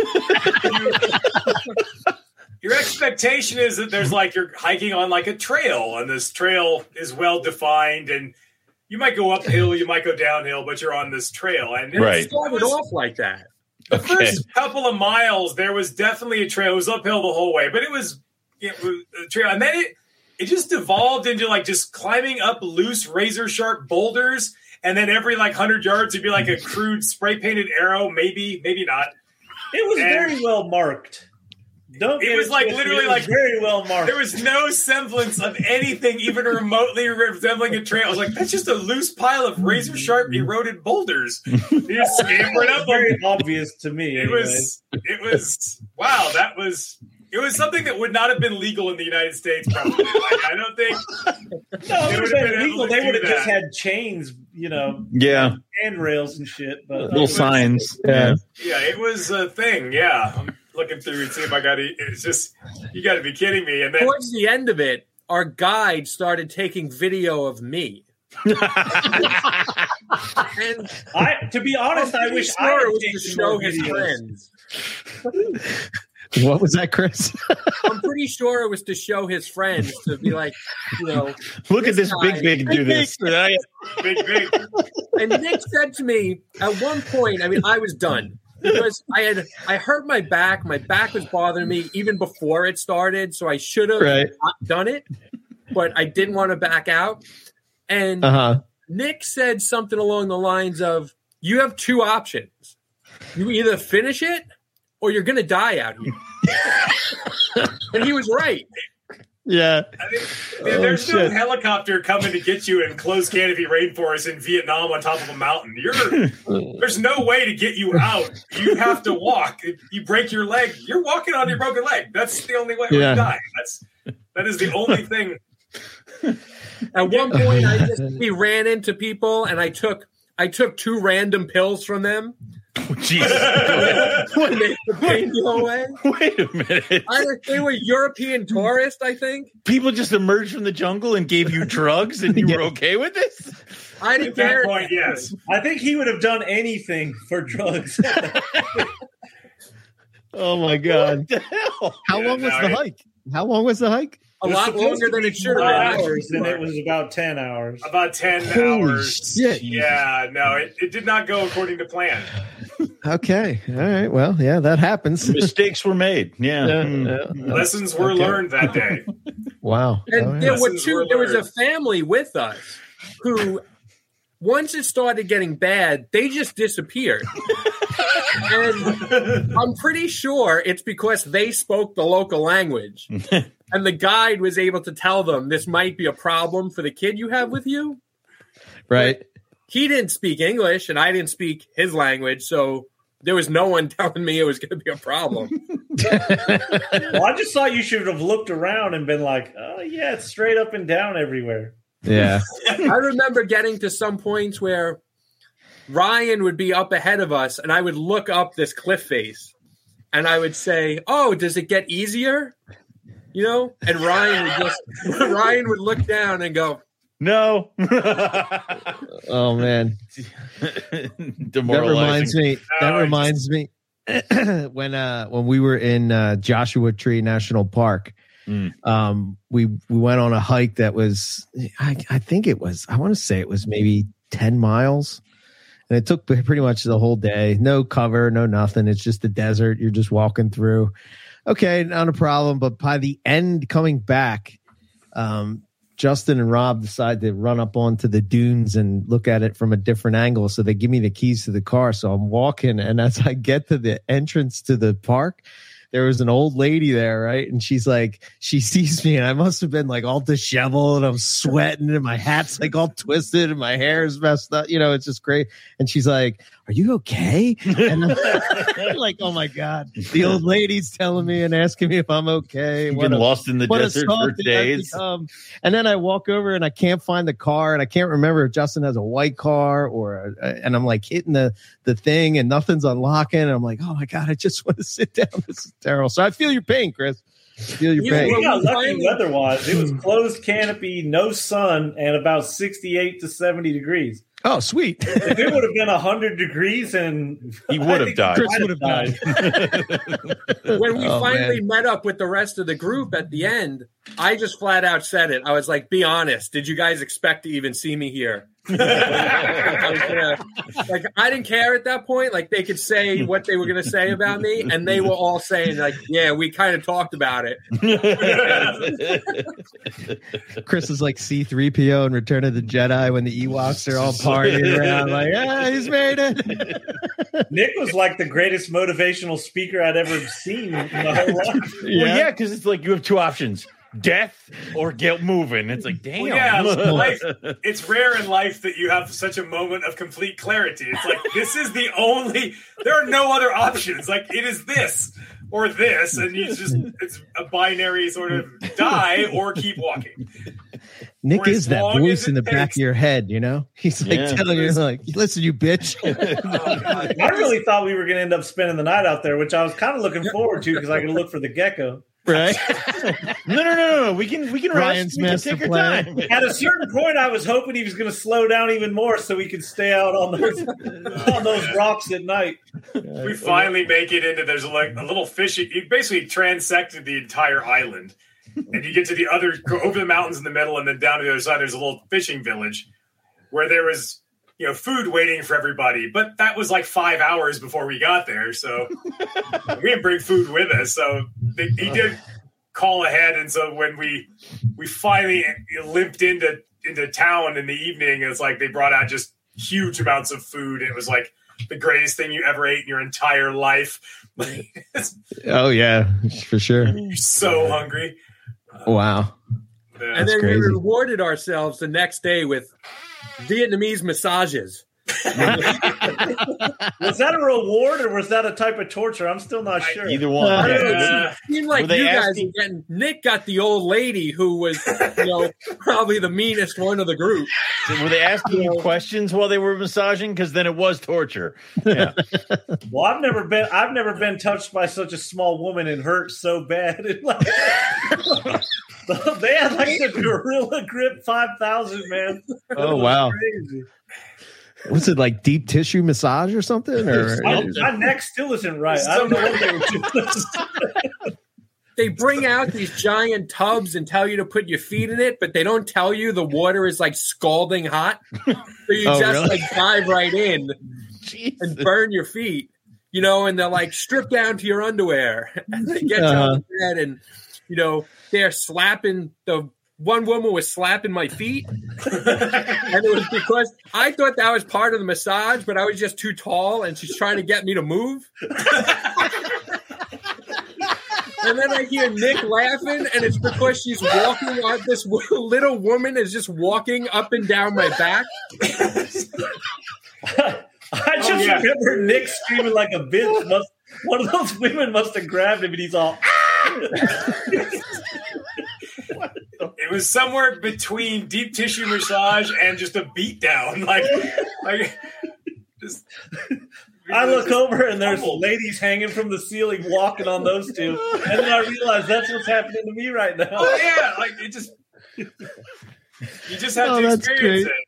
your expectation is that there's like you're hiking on like a trail, and this trail is well defined, and you might go uphill, you might go downhill, but you're on this trail, and it Right. It started off like that. The Okay. first couple of miles, there was definitely a trail. It was uphill the whole way, but it was, it was a trail, and then it it just devolved into like just climbing up loose razor sharp boulders, and then every like hundred yards, it'd be like a crude spray painted arrow, maybe, maybe not. It was And- very well marked. Don't It was, like, literally, was like- very well marked. There was no semblance of anything even remotely resembling a trail. I was like, that's just a loose pile of razor sharp eroded boulders. You scampered up them. obvious to me. It anyways. was, it was, wow, that was, it was something that would not have been legal in the United States, probably. Like, I don't think, no, it would have been been able illegal. to They would have just had chains, you know, yeah, handrails and shit. But little was- signs. Yeah. yeah, it was a thing. Yeah. I'm looking through and see if I got it. It's just, you got to be kidding me. And then, Towards the end of it, our guide started taking video of me. And I, to be honest, I'm I pretty wish I sure had it was taken to show his friends. What was that, Chris? I'm pretty sure it was to show his friends to be like, you know. Look at this This big big do this. big, big, And Nick said to me at one point, I mean, I was done because I had I hurt my back. My back was bothering me even before it started, so I should have Right. not done it, but I didn't want to back out. And Uh huh. Nick said something along the lines of, "You have two options. You either finish it or you're going to die out here." and he was right. Yeah. I mean, Oh, there's no helicopter coming to get you in closed canopy rainforest in Vietnam on top of a mountain. You're there's no way to get you out. You have to walk. If you break your leg, you're walking on your broken leg. That's the only way or Yeah. you die. That's that is the only thing. At one point, I just we ran into people, and I took I took two random pills from them. Jesus. to make the pain go away. Wait a minute. I, they were European tourists, I think. People just emerged from the jungle and gave you drugs, and you were okay with this? I At didn't that care. point, yes. I think he would have done anything for drugs. Oh my god. What the hell? How Yeah, long was the it- hike? How long was the hike? A It lot longer than it should have been. hours, and it was about ten hours. About ten Holy hours. shit. Yeah, no, it, it did not go according to plan. Okay. All right. Well, yeah, that happens. Mistakes were made. Yeah. Yeah, Hmm. yeah. Lessons were Okay. learned that day. Wow. And All right. there were two. were There was a family with us who, once it started getting bad, they just disappeared. and I'm pretty sure it's because they spoke the local language, and the guide was able to tell them this might be a problem for the kid you have with you. Right. He didn't speak English, and I didn't speak his language, so there was no one telling me it was going to be a problem. Well, I just thought you should have looked around and been like, "Oh yeah, it's straight up and down everywhere." Yeah. I remember getting to some points where Ryan would be up ahead of us, and I would look up this cliff face, and I would say, "Oh, does it get easier?" You know, and Ryan would just Ryan would look down and go, No. Oh man. That reminds me. That reminds me when uh when we were in uh, Joshua Tree National Park Mm. Um, we we went on a hike that was, I, I think it was, I want to say it was maybe ten miles, and it took pretty much the whole day. No cover, no nothing. It's just the desert. You're just walking through. Okay, not a problem. But by the end, coming back, um, Justin and Rob decide to run up onto the dunes and look at it from a different angle. So they give me the keys to the car. So I'm walking, and as I get to the entrance to the park, there was an old lady there, right? And she's like, she sees me, and I must have been like all disheveled, and I'm sweating, and my hat's like all twisted, and my hair is messed up. You know, it's just great. And she's like, "Are you okay?" And I'm like, "Oh my god!" The old lady's telling me and asking me if I'm okay. You've What been a- lost in the desert for days. And then I walk over and I can't find the car, and I can't remember if Justin has a white car or, a, and I'm like hitting the the thing, and nothing's unlocking. And I'm like, oh my god, I just want to sit down. This is terrible. So I feel your pain, Chris. Feel your You pain. We got lucky weather wise. It was closed canopy, no sun, and about 68 to 70 degrees. Oh, sweet. If it would have been 100 degrees and He would have died. Chris I'd would have died. when we Oh, finally man. met up with the rest of the group at the end, I just flat out said it. I was like, "Be honest. Did you guys expect to even see me here?" I was like, I didn't care at that point. Like, they could say what they were going to say about me, and they were all saying, "Like, yeah, we kind of talked about it." Chris is like C3PO in Return of the Jedi when the Ewoks are all partying around, like, yeah, he's made it. Nick was like the greatest motivational speaker I'd ever seen in my whole life. Well, yeah, because it's like you have two options: death or get moving. It's like, damn. Well, yeah, life, it's rare in life that you have such a moment of complete clarity. It's like this is the only. There are no other options. Like it is this or this, and you just it's a binary sort of die or keep walking. Nick For is that voice in it the back of your head, you know? He's like Yeah. telling you, like, listen, you bitch. Oh, I really thought we were going to end up spending the night out there, which I was kind of looking forward to because I could look for the gecko. Right? No, no, no, no. We can we can Ryan's rest. We can take our plan. time. At a certain point, I was hoping he was going to slow down even more so we could stay out on those on those rocks at night. we finally make it into there's like a little fishing. You basically transected the entire island, and you get to the other over the mountains in the middle, and then down to the other side. There's a little fishing village where there was you know food waiting for everybody, but that was like five hours before we got there, so we didn't bring food with us. So they, he did call ahead, and so when we we finally limped into into town in the evening, it's like they brought out just huge amounts of food. It was like the greatest thing you ever ate in your entire life. oh, yeah, for sure. You're so hungry. Wow. Yeah. And then crazy. we rewarded ourselves the next day with Vietnamese massages. Was that a reward or was that a type of torture? I'm still not sure. Either one. Uh, I don't Yeah. it seemed like you guys asking- getting. Nick got the old lady who was, you know, probably the meanest one of the group. Were they asking you questions while they were massaging? Because then it was torture. Yeah. Well, I've never been I've never been touched by such a small woman and hurt so bad. It like- they had like the gorilla grip five thousand man. Oh, was wow. crazy. Was it like deep tissue massage or something? Or My, my neck still isn't right. I don't know what they were doing. They bring out these giant tubs and tell you to put your feet in it, but they don't tell you the water is like scalding hot. So you Oh, just really? like dive right in and burn your feet, you know, and they're like strip down to your underwear. And they get you Uh-huh. on the bed and, you know, they're slapping the one woman was slapping my feet. and it was because I thought that was part of the massage, but I was just too tall and she's trying to get me to move. And then I hear Nick laughing, and it's because she's walking on this little woman is just walking up and down my back. I just Oh, yeah. remember Nick screaming like a bitch. Must, one of those women must have grabbed him and he's all ah! It was somewhere between deep tissue massage and just a beat down. Like, like just. I look over and there's Humbled. ladies hanging from the ceiling walking on those two. And then I realize that's what's happening to me right now. Oh yeah, like it just. You just have Oh, to experience great. it.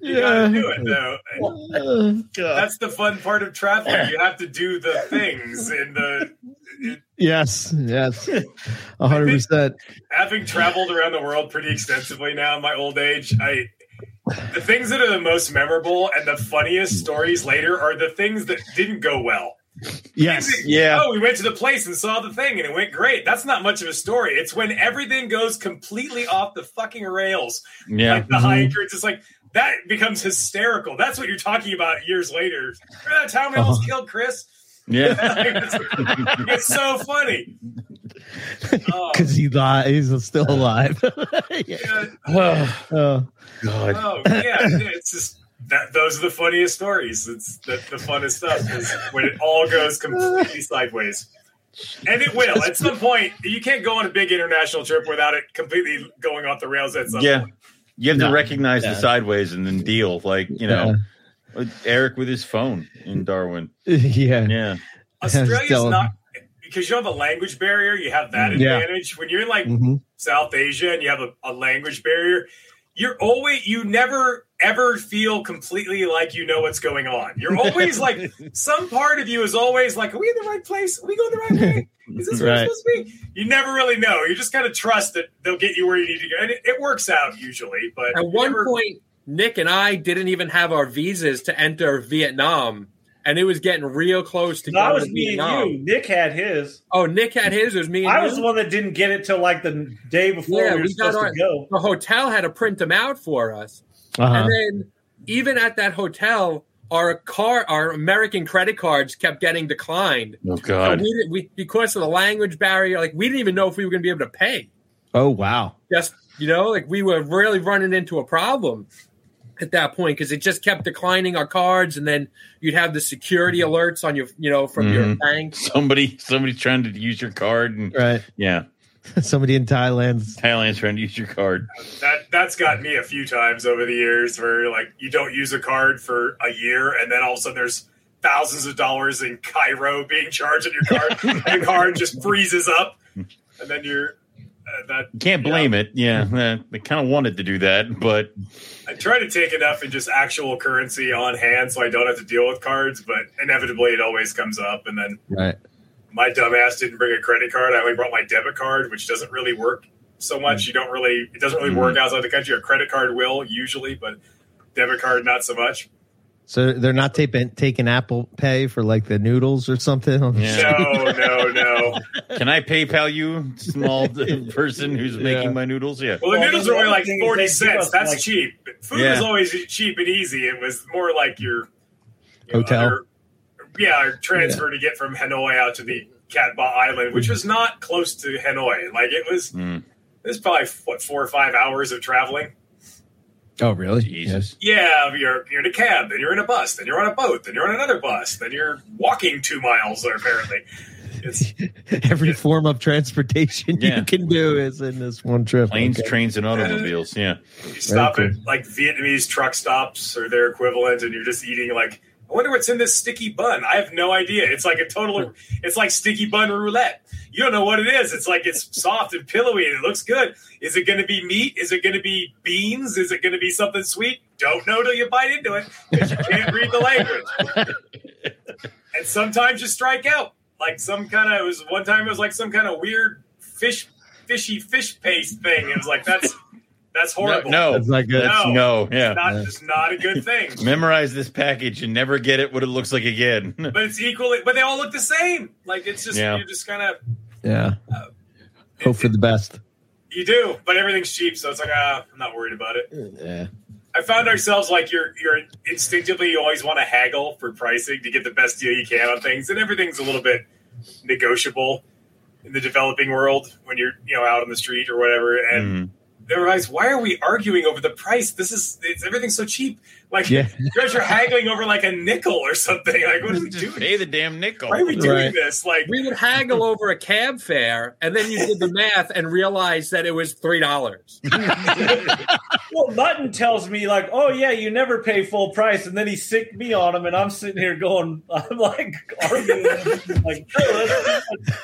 You gotta do it though. Uh, That's the fun part of traveling. You have to do the things in the yes, yes, a hundred percent. having traveled around the world pretty extensively now in my old age, I the things that are the most memorable and the funniest stories later are the things that didn't go well. Yes, Yeah. Oh, we went to the place and saw the thing and it went great. That's not much of a story. It's when everything goes completely off the fucking rails. Yeah. Like the hikers, it's like that becomes hysterical. That's what you're talking about years later. Remember that time we almost uh-huh. killed Chris? Yeah. it's, it's so funny. Oh, because he li- he's still alive. yeah. oh, God. Oh yeah, it's just that those are the funniest stories. It's the, the funnest stuff is when it all goes completely sideways. And it will at some point. You can't go on a big international trip without it completely going off the rails at some Yeah. point. You have No. to recognize Yeah. the sideways and then deal. Like, you know, Eric with his phone in Darwin. yeah, Yeah. Australia's not because you have a language barrier. You have that Yeah. advantage when you're in like Mhm. South Asia and you have a, a language barrier. You're always you never ever feel completely like you know what's going on. You're always like some part of you is always like, are we in the right place? Are we going the right way? Is this where Right. we're supposed to be? You never really know. You just kind of trust that they'll get you where you need to go, and it, it works out usually. But At one never- point, Nick and I didn't even have our visas to enter Vietnam, and it was getting real close to That going was me Vietnam. and you. Nick had his. Oh, Nick had his. It was me and I you. was the one that didn't get it till like the day before Yeah, we were we got supposed our- to go. the hotel had to print them out for us. Uh-huh. And then even at that hotel, our car, our American credit cards kept getting declined. Oh God. we, we because of the language barrier, like we didn't even know if we were going to be able to pay. Oh wow. Just you know, like we were really running into a problem at that point because it just kept declining our cards, and then you'd have the security alerts on your, you know, from your Mhm. bank. Somebody somebody's trying to use your card and Right. yeah. Somebody in Thailand. Thailand's trying to use your card. that that's gotten me a few times over the years where like you don't use a card for a year and then all of a sudden there's thousands of dollars in Cairo being charged on your card and the card just freezes up and then you're Uh, that can't blame it. Yeah. They kind of wanted to do that, but I try to take enough in just actual currency on hand so I don't have to deal with cards but inevitably it always comes up and then Right. my dumbass didn't bring a credit card I only brought my debit card which doesn't really work so much mm. you don't really it doesn't really work mm. outside the country a credit card will usually but debit card not so much So they're not taking taking Apple Pay for like the noodles or something. on the Yeah. No, no, no. can I PayPal you, small person who's Yeah. making my noodles? Yeah. Well, the noodles the are only like forty cents. That's like- cheap. Food Yeah. was always cheap and easy. It was more like your you know, Hotel? other- yeah, your transfer to get from Hanoi out to the Cat Ba Island, which was not close to Hanoi. Like it was. Mm. It was probably what four or five hours of traveling. Oh really? Jesus. Yeah, you're you're in a cab, then you're in a bus, then you're on a boat, then you're on another bus, then you're walking two miles. Apparently, it's Yes. Every form of transportation Yeah. you can do is in this one trip. Planes, Okay. trains, and automobiles. Yeah. You stop Very at like Vietnamese truck stops or their equivalent, and you're just eating like. I wonder what's in this sticky bun. I have no idea. It's like a total. It's like sticky bun roulette. You don't know what it is. It's like it's soft and pillowy and it looks good. Is it going to be meat? Is it going to be beans? Is it going to be something sweet? Don't know till you bite into it because you can't read the language. And sometimes you strike out. Like some kind of. It was one time. It was like some kind of weird fish, fishy fish paste thing. It was like that's that's horrible. no, That's not good. No. no. Yeah. It's not just not a good thing. Memorize this package and never get it what it looks like again. But it's equally, but they all look the same. Like it's just Yeah. you just kind of Yeah. Hope for the best. you do, but everything's cheap, so it's like ah, I'm not worried about it. Yeah. I found ourselves like you're you're instinctively you always want to haggle for pricing to get the best deal you can on things, and everything's a little bit negotiable in the developing world when you're you know out on the street or whatever, and. Mhm. They realize, why are we arguing over the price? This is it's everything's so cheap. Like Yeah. you guys are haggling over like a nickel or something. Like what are we doing? pay the damn nickel. Why are we doing Right. this? Like We would haggle over a cab fare, and then you did the math and realized that it was three dollars. Well, Mutton tells me like, "Oh yeah, you never pay full price," and then he sicked me on him, and I'm sitting here going, I'm like arguing, like, "No, oh, that's-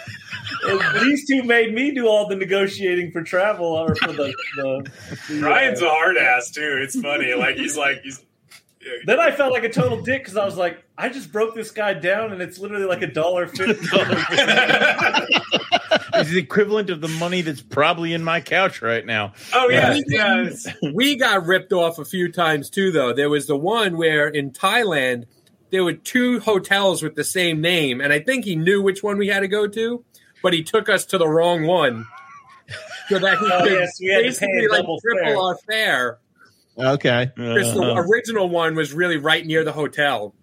These two made me do all the negotiating for travel or for the. the, the Ryan's uh, a hard ass too. It's funny. Like he's like he's. then I felt like a total dick because I was like, I just broke this guy down, and it's literally like a dollar fifty. It's the equivalent of the money that's probably in my couch right now. oh yeah, Yeah. yeah. we got ripped off a few times too though there was the one where in thailand there were two hotels with the same name and i think he knew which one we had to go to but he took us to the wrong one so that he Oh, could yes, we had to basically like triple fare. our fare Okay. because the Uh-huh. original one was really right near the hotel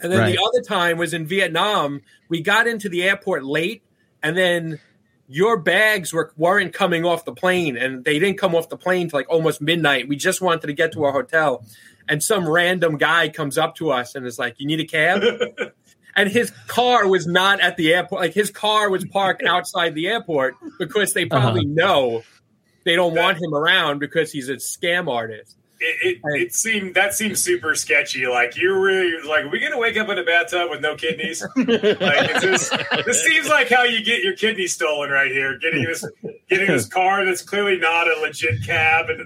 and then Right. the other time was in vietnam we got into the airport late and then your bags were weren't coming off the plane and they didn't come off the plane till like almost midnight we just wanted to get to our hotel and some random guy comes up to us and is like you need a cab and his car was not at the airport like his car was parked outside the airport because they probably know they don't want him around because he's a scam artist It, it, it seemed that seems super sketchy. Like you really like, are we gonna wake up in a bathtub with no kidneys? like it's just, this seems like how you get your kidney stolen right here. Getting this, getting this car that's clearly not a legit cab, and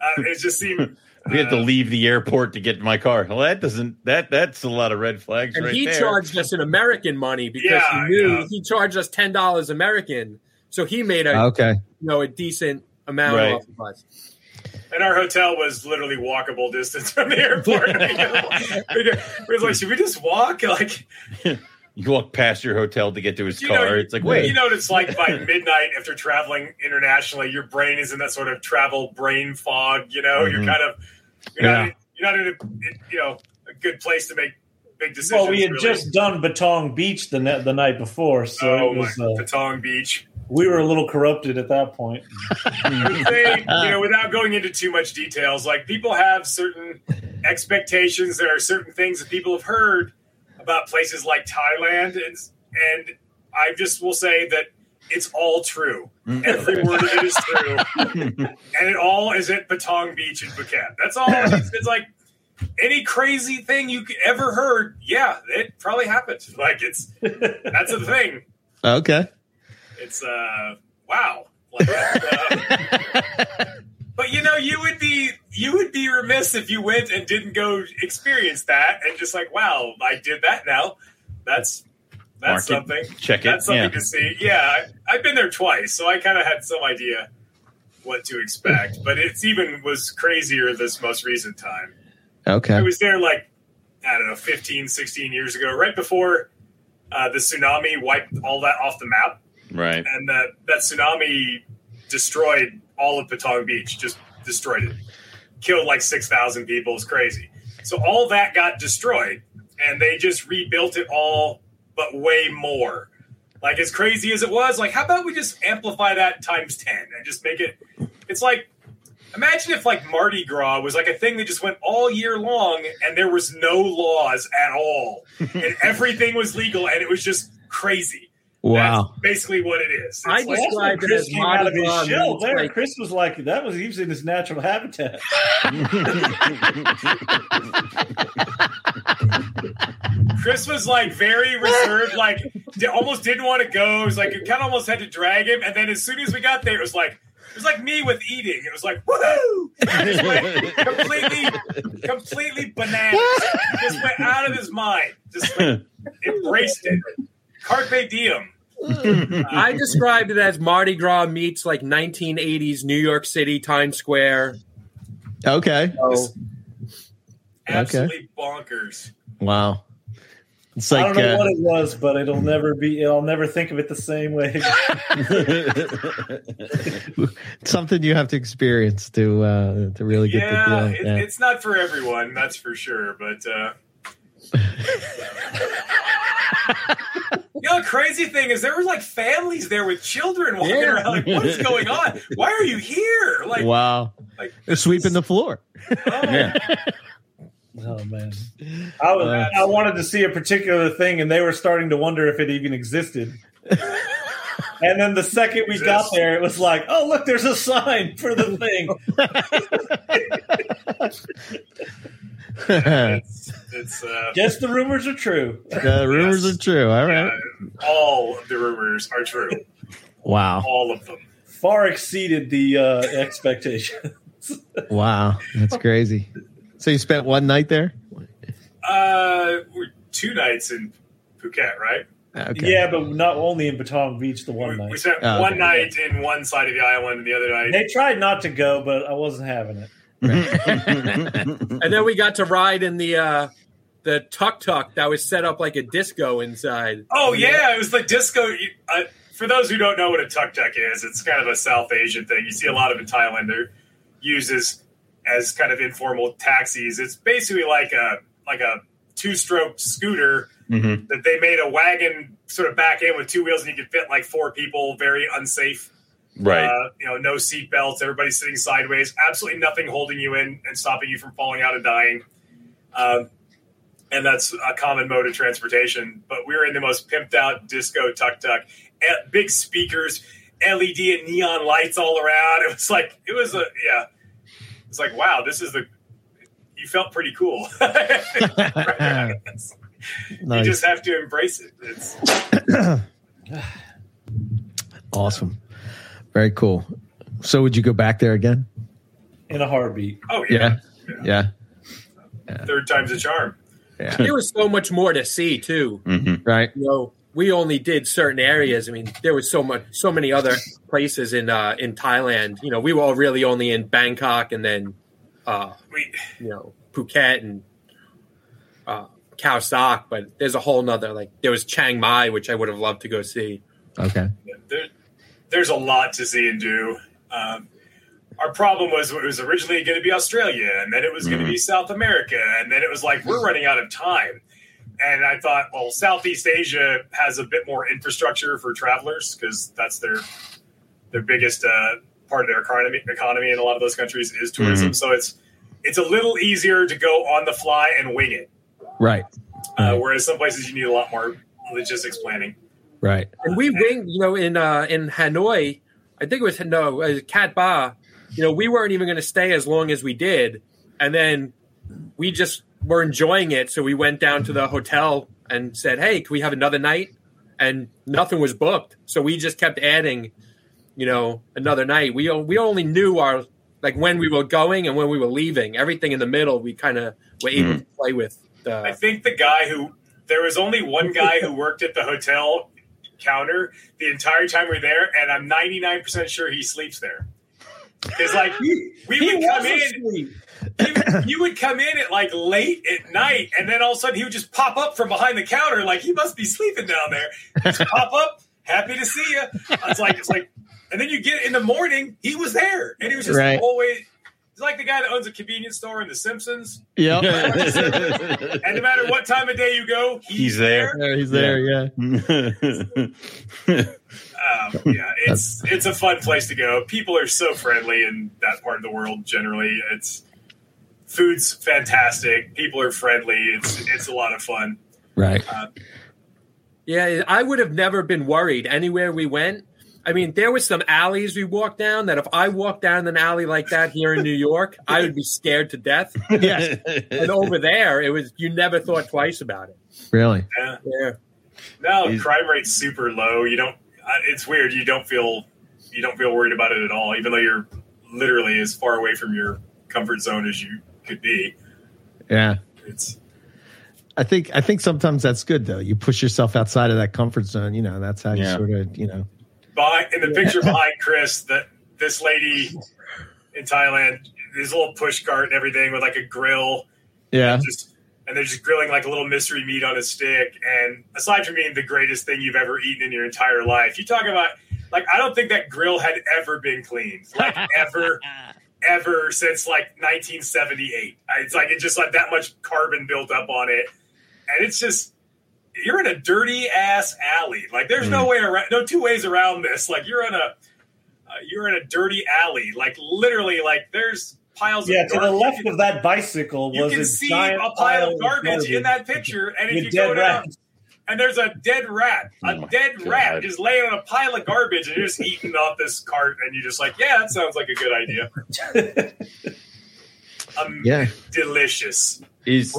uh, it just seemed. We had to uh, leave the airport to get to my car. Well, that doesn't that that's a lot of red flags and right he there. charged us in American money because Yeah, he knew yeah. he charged us ten dollars American, so he made a Okay. you know a decent amount Right. off of us. And our hotel was literally walkable distance from the airport. we was like, should we just walk? Like, you walk past your hotel to get to his you car. know, it's like wait. you know what it's like by midnight after traveling internationally. Your brain is in that sort of travel brain fog. You know, you're Mhm. kind of you're Yeah. not you're not in a you know a good place to make big decisions. well, we had really. just done Patong Beach the ne- the night before, so oh it was, uh, Patong Beach. we were a little corrupted at that point. You know, without going into too much details, like people have certain expectations. There are certain things that people have heard about places like Thailand, and and I just will say that it's all true. Every word of it is true, and it all is at Patong Beach in Phuket. That's all. It's, it's like any crazy thing you ever heard. Yeah, it probably happened. Like it's that's a thing. Okay. It's uh wow. Like, uh, but you know, you would be you would be remiss if you went and didn't go experience that and just like, wow, I did that now. That's that's Mark it, something. check it, That's something yeah. to see. Yeah, I, I've been there twice, so I kind of had some idea what to expect. But it's even was crazier this most recent time. Okay. I was there like I don't know, 15, 16 years ago, right before uh, the tsunami wiped all that off the map right. and that that tsunami destroyed all of Patong Beach, just destroyed it, killed like six thousand people. It's crazy. So all that got destroyed, and they just rebuilt it all, but way more. Like as crazy as it was, like how about we just amplify that times ten and just make it? It's like imagine if like Mardi Gras was like a thing that just went all year long, and there was no laws at all, and everything was legal, and it was just crazy. Wow. That's basically what it is. I like- just- Well, described it as came out of Mardi Gras his shell there. like- Chris was like, that was he was in his natural habitat. Chris was like very reserved, like d- almost didn't want to go. It was like it kind of almost had to drag him. And then as soon as we got there, it was like it was like me with eating. It was like woohoo! Just went completely, completely bananas. Just went out of his mind. Just like, embraced it. Carpe diem. I described it as Mardi Gras meets like 1980s New York City Times Square. Okay. So, Absolutely bonkers. Wow. It's I don't know uh, what it was, but it'll never be. I'll never think of it the same way. something you have to experience to uh, to really get Yeah, the it, feeling. Yeah. it's not for everyone, that's for sure. But uh, you know, the crazy thing is there were like families there with children walking Yeah. around. Like, what is going on? Why are you here? Like, wow. like They're sweeping the floor. oh, yeah. Oh man, I was. Uh, I wanted to see a particular thing, and they were starting to wonder if it even existed. And then the second we got there, it was like, "Oh, look, there's a sign for the thing." It's, it's uh, Guess the rumors are true. the rumors Yes. are true. All right. uh, all of the rumors are true. Wow. All of them. Far exceeded the uh, expectation. Wow. That's crazy. So you spent one night there? Uh, we're two nights in Phuket, right? Okay. Yeah, but not only in Patong Beach the one we, night. we spent Oh, one okay. night in one side of the island, and the other night. They tried not to go, but I wasn't having it. And then we got to ride in the uh, the tuk tuk that was set up like a disco inside. Oh yeah, it was the disco. Uh, for those who don't know what a tuk tuk is, it's kind of a South Asian thing. You see a lot of in Thailand. They're used as kind of informal taxis. It's basically like a like a two stroke scooter Mhm. that they made a wagon sort of back in with two wheels, and you could fit like four people. Very unsafe. Right. Uh, you know, no seat belts. Everybody's sitting sideways. Absolutely nothing holding you in and stopping you from falling out and dying. Um, and that's a common mode of transportation. But we were in the most pimped out disco tuk tuk, big speakers, LED and neon lights all around. It was like it was a yeah. It's like wow, this is the. You felt pretty cool. You Nice. just have to embrace it. It's Awesome. Very cool. So would you go back there again? In a heartbeat. oh yeah, Yeah. Yeah. third time's a charm. Yeah. There was so much more to see too. Mhm. Right. You know, we only did certain areas. I mean, there was so much, so many other places in uh, in Thailand. You know, we were all really only in Bangkok and then, uh, We you know, Phuket and uh, Khao Sok. But there's a whole nother like there was Chiang Mai, which I would have loved to go see. Okay. there, there's a lot to see and do. Um, our problem was it was originally going to be Australia, and then it was going to be South America, and then it was like we're running out of time. And I thought, well, Southeast Asia has a bit more infrastructure for travelers because that's their their biggest uh, part of their economy. Economy in a lot of those countries is tourism, so it's it's a little easier to go on the fly and wing it. Right. Uh, whereas some places you need a lot more logistics planning. Right. And we winged, you know, in uh, in Hanoi, I think it was no uh, Cat Ba. You know, we weren't even going to stay as long as we did, and then we just were enjoying it. So we went down to the hotel and said, "Hey, can we have another night?" And nothing was booked, so we just kept adding, you know, another night. We we only knew our like when we were going and when we were leaving. Everything in the middle, we kind of were able mm-hmm. to play with. The, I think the guy who there was only one guy who worked at the hotel counter the entire time we are there, and I'm 99 percent sure he sleeps there. Because like we would come in, asleep. He would, you would come in at like late at night, and then all of a sudden he would just pop up from behind the counter, like he must be sleeping down there. Just pop up, happy to see you. It's like it's like, and then you get in the morning, he was there, and he was just Right. always. He's like the guy that owns a convenience store in The Simpsons. Yep. And no matter what time of day you go, he's, He's there. there, he's there. Yeah. Um, yeah, it's it's a fun place to go. People are so friendly in that part of the world. Generally, it's food's fantastic. People are friendly. It's it's a lot of fun. Right. Yeah, I would have never been worried anywhere we went. I mean, there was some alleys we walked down that if I walked down an alley like that here in New York, I would be scared to death. Yeah. And over there, it was you never thought twice about it. Really. Yeah. Yeah. No, He's- crime rate's super low. You don't. uh, It's weird. You don't feel you don't feel worried about it at all, even though you're literally as far away from your comfort zone as you could be. Yeah. It's I think I think sometimes that's good though. You push yourself outside of that comfort zone. You know, that's how you sort of you know. behind, in the picture behind Chris that this lady in Thailand, this little push cart and everything with like a grill. Yeah. just and they're just grilling like a little mystery meat on a stick. And aside from being the greatest thing you've ever eaten in your entire life, you talk about like I don't think that grill had ever been cleaned, like ever, ever since like 1978. It's like it just like that much carbon built up on it, and it's just you're in a dirty ass alley. Like there's no way around, no two ways around this. Like you're in a uh, you're in a dirty alley. Like literally, like there's piles. Yeah, of to the left of that bicycle You was can a see giant a pile of garbage in that picture, and if you go down, rats. And there's a dead rat, a Oh dead God. rat just laying on a pile of garbage, and you're just eating off this cart, and you're just like, yeah, that sounds like a good idea. Um, Yeah. delicious. Is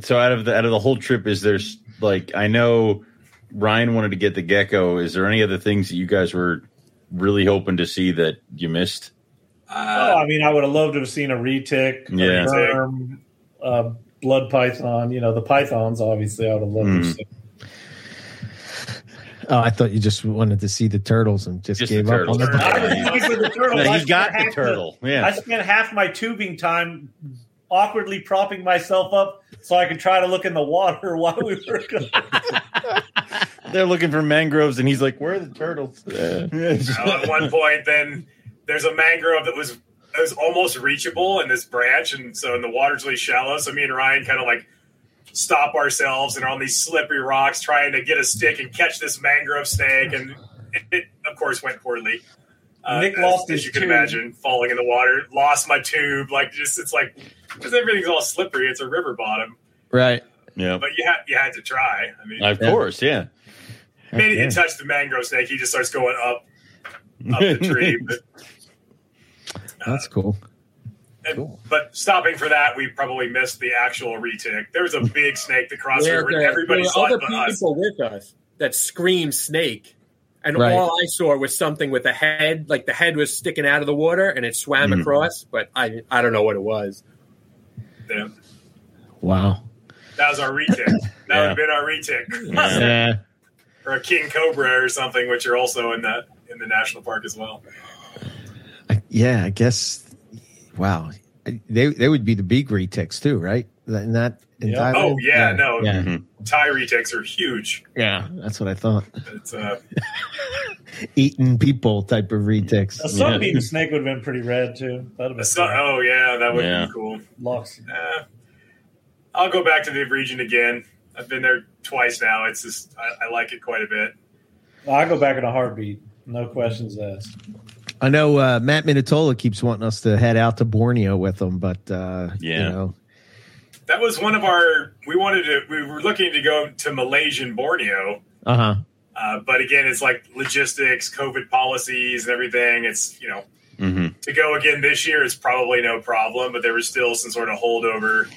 so out of the out of the whole trip, is there's like I know Ryan wanted to get the gecko. Is there any other things that you guys were really hoping to see that you missed? Oh, Uh, I mean, I would have loved to have seen a retic, Yeah. a worm, uh, blood python. You know, the pythons. Obviously, I would have loved Mm. to see. Oh, I thought you just wanted to see the turtles and just, Just gave the up on the. I was looking for the turtle. No, I he got the turtle. I Yeah, I spent half my tubing time awkwardly propping myself up so I could try to look in the water while we were going. they're looking for mangroves, and he's like, "Where are the turtles?" Uh, at one point, then there's a mangrove that was it was almost reachable in this branch, and so and the water's really shallow. So me and Ryan kind of like stop ourselves and are on these slippery rocks trying to get a stick and catch this mangrove snake, and it, it of course went poorly. Uh, Nick lost as his you can tube. imagine, falling in the water, lost my tube. Like just it's like because everything's all slippery. It's a river bottom, Right. yeah, but you had you had to try. I mean, of Yeah. course, yeah. maybe Yeah. you touch the mangrove snake, he just starts going up up the tree. But That's cool. And, Cool. But stopping for that, we probably missed the actual retic. There was a big snake that crossed the There, river, everybody there saw were other but us. people with us that screamed snake. And Right. all I saw was something with a head, like the head was sticking out of the water and it swam Mhm. across, but I I don't know what it was. Yeah. Wow. That was our retic. That would have been our retic, Yeah. Yeah. or a king cobra or something, which are also in that in the national park as well. I, yeah. I guess. Wow. They they would be the big retics too, right? That- Not in Yeah. Oh yeah, no, Yeah. Mhm. Thai retics are huge. Yeah. That's what I thought. It's uh, Eating people type of retics. A sunbeam snake would have been pretty rad too. That'd have been sun- oh yeah, that would Yeah. be cool. Locks. Uh, I'll go back to the region again. I've been there twice now. It's just I, I like it quite a bit. I go back in a heartbeat. No questions asked. I know uh, Matt Minatola keeps wanting us to head out to Borneo with him, but uh, Yeah. you know, That was one of our. We wanted to. We were looking to go to Malaysian Borneo, uh huh. uh, but again, it's like logistics, COVID policies, and everything. It's you know hmm to go again this year is probably no problem, but there was still some sort of holdover.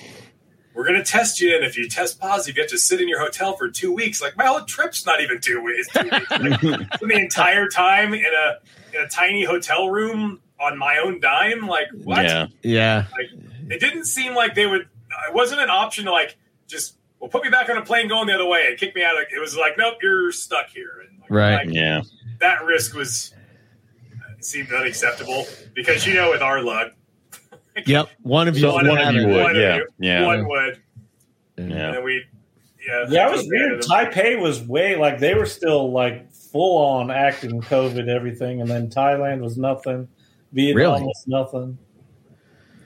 We're going to test you, and if you test positive, you have to sit in your hotel for two weeks. Like, my whole trip's not even two weeks. Two weeks. Like, for the entire time in a in a tiny hotel room on my own dime. Like, what? Yeah, Yeah. It didn't seem like they would. It wasn't an option to like just well put me back on a plane going the other way and kick me out. Of, it was like, nope, you're stuck here. And like, Right. like, yeah. that risk was uh, seemed unacceptable because you know with our luck, Yep. One of you. So one of you would, one of yeah, you- yeah. one would, and Yeah. then we, yeah, Yeah, it was weird. Taipei was way like they were still like full on acting COVID everything, and then Thailand was nothing. Vietnam Really? was nothing.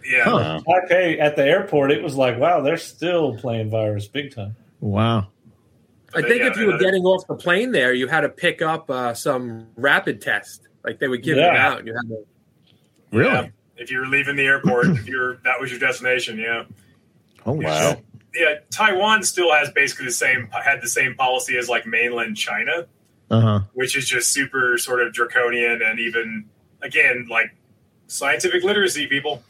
Yeah, Huh. Uh, Taipei at the airport, it was like, wow, they're still playing virus big time. Wow. I think yeah, if you were getting off the plane there, you had to pick up uh, some rapid test. Like they would give it out. You had to, Really? Yeah. If you were leaving the airport, if you're that was your destination, yeah. Holy Wow. Yeah, Taiwan still has basically the same had the same policy as like mainland China. Uh huh. which is just super sort of draconian and even again like scientific literacy people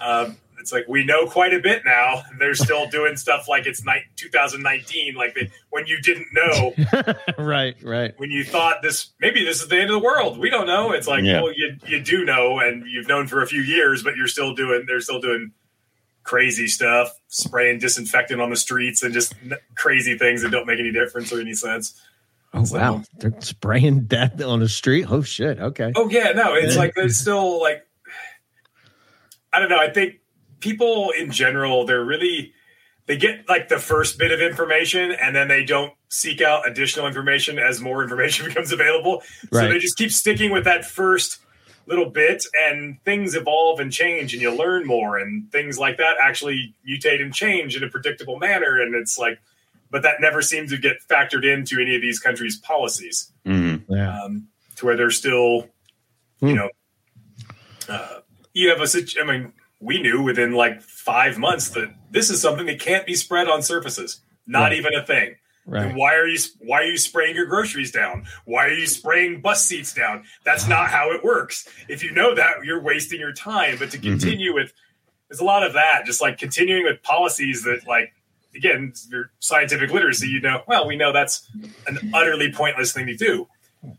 um, it's like we know quite a bit now they're still doing stuff like it's ni- 2019 like they, when you didn't know right. Right. when you thought this maybe this is the end of the world we don't know it's like Yeah. well you, you do know and you've known for a few years but you're still doing they're still doing crazy stuff spraying disinfectant on the streets and just n- crazy things that don't make any difference or any sense Oh So- wow. They're spraying death on the street. Oh shit. Okay. Oh yeah, no, it's Yeah. like there's still like I don't know. I think people in general they're really they get like the first bit of information and then they don't seek out additional information as more information becomes available. So they just keep sticking with that first little bit and things evolve and change and you learn more and things like that actually mutate and change in a predictable manner and it's like but that never seems to get factored into any of these countries' policies mhm. Yeah. um, to where they're still, you Hmm. know, uh, you have a situation. I mean, we knew within like five months that this is something that can't be spread on surfaces. Not Right. even a thing. Right. And why are you why are you spraying your groceries down? Why are you spraying bus seats down? That's not how it works. If you know that, you're wasting your time. But to Mm-hmm. continue with there's a lot of that. Just like continuing with policies that like again, your scientific literacy, you know, well, we know that's an utterly pointless thing to do.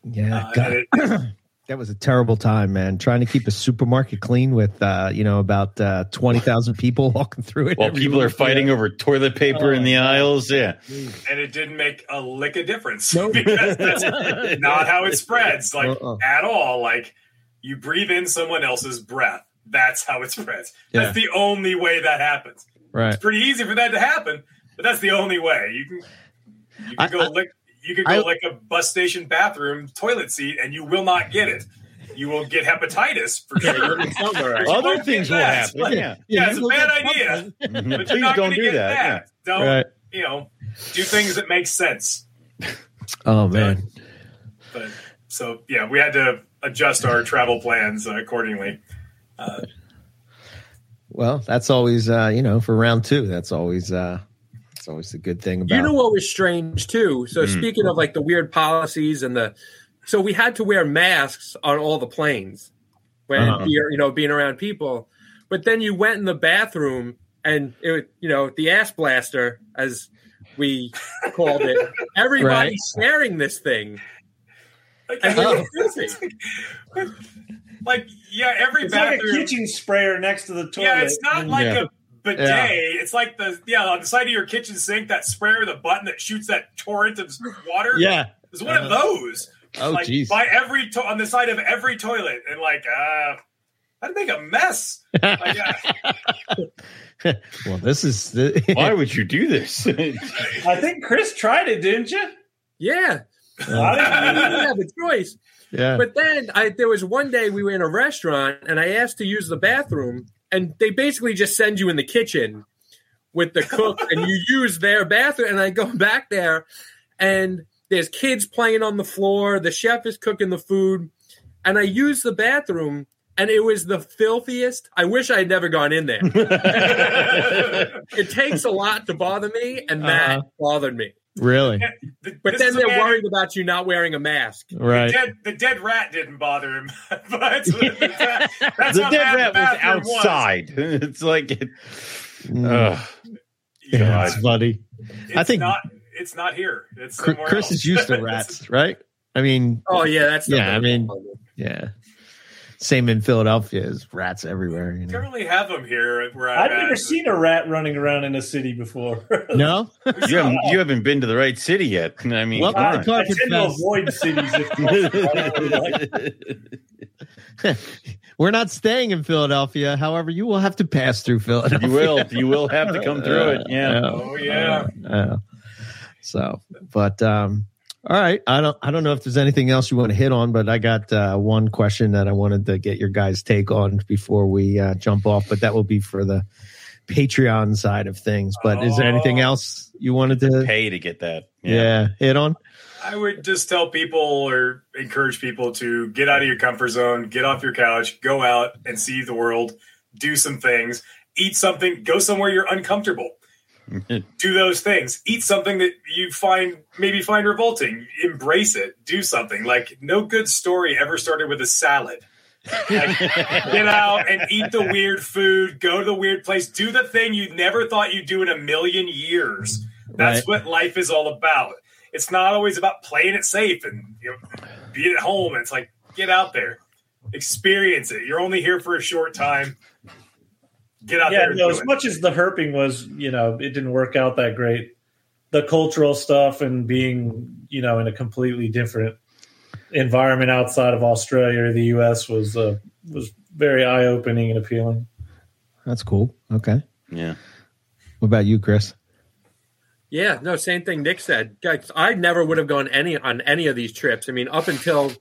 Yeah, Uh, God, it, that was a terrible time, man. Trying to keep a supermarket clean with, uh, you know, about uh, twenty thousand people walking through it. While every people are week. fighting over toilet paper in the aisles, yeah. and it didn't make a lick of difference Nope. because that's not how it spreads, like Uh-uh. at all. Like you breathe in someone else's breath. That's how it spreads. Yeah. That's the only way that happens. Right. It's pretty easy for that to happen, but that's the only way. You can you can I- go I- lick you could go I- lick a bus station bathroom toilet seat and you will not get it. You will get hepatitis for sure. Somewhere, right? Other things will happen. Like, Yeah. Yeah, it's a bad will get idea. But you're Please not don't gonna do get that. that. Don't Right. you know do things that make sense. Oh man. But so yeah, we had to adjust our travel plans uh, accordingly. Well, that's always uh, you know for round two. That's always uh, that's always the good thing about. You know what was strange too? So Mm. speaking of like the weird policies and the so we had to wear masks on all the planes when Uh-huh. you're you know being around people. But then you went in the bathroom and it was, you know the ass blaster as we called it. Everybody's sharing this thing. Like, And Oh. we were busy. Like, yeah, every It's like a kitchen sprayer next to the toilet. yeah, it's not like Yeah. a bidet. Yeah. It's like the yeah on the side of your kitchen sink that sprayer, the button that shoots that torrent of water. Yeah. it's one of those. Oh like jeez. by every to- on the side of every toilet, and like uh, I'd make a mess. Like, uh, well, this is the, Why would you do this? I think Chris tried it, didn't you? Yeah, I I didn't didn't have a choice. Yeah. But then I, there was one day we were in a restaurant and I asked to use the bathroom, and they basically just send you in the kitchen with the cook, and you use their bathroom. And I go back there, and there's kids playing on the floor. The chef is cooking the food, and I use the bathroom, and it was the filthiest. I wish I had never gone in there. it takes a lot to bother me, and that Uh-huh. bothered me. Really the- But then they're man- worried about you not wearing a mask. The right. dead, the dead rat didn't bother him, but that's the how dead bad rat was bathroom was. outside. It's like, it, mm. ugh. Yeah, yeah, it's funny. it's I think- not. It's not here. It's Chris, else. is used to rats, right? I mean, Oh yeah, that's Yeah, I mean- thing. yeah. Same in Philadelphia, is rats everywhere. You We know? currently have them here where I'm I've at. never seen a rat running around in a city before. No, you haven't you haven't been to the right city yet. I mean, Well, I. I tend to avoid cities if possible. I don't really like- we're not staying in Philadelphia. However, you will have to pass through Philadelphia. you will you will have to come through it. Yeah. Oh yeah. Uh, so, but um, all right. I don't. I don't know if there's anything else you want to hit on, but I got uh, one question that I wanted to get your guys' take on before we uh, jump off. But that will be for the Patreon side of things. But is there anything Oh. else you wanted to? Pay to get that. Yeah, hit on. I would just tell people or encourage people to get out of your comfort zone, get off your couch, go out and see the world, do some things, eat something, go somewhere you're uncomfortable. Mm. do those things. Eat something that you find maybe find revolting. Embrace it. Do something. Like no good story ever started with a salad. Like, get out and eat the weird food. Go to the weird place. Do the thing you never thought you'd do in a million years. That's what life is all about. It's not always about playing it safe and you know being at home. It's like get out there, experience it. You're only here for a short time. Get out yeah, there. And no, as it. much as the herping was, you know, it didn't work out that great. The cultural stuff and being, you know, in a completely different environment outside of Australia or the U.S. was uh, was very eye opening and appealing. That's cool. Okay. Yeah. What about you, Chris? Yeah, no, same thing Nick said. Guys, I never would have gone any on any of these trips. I mean, up until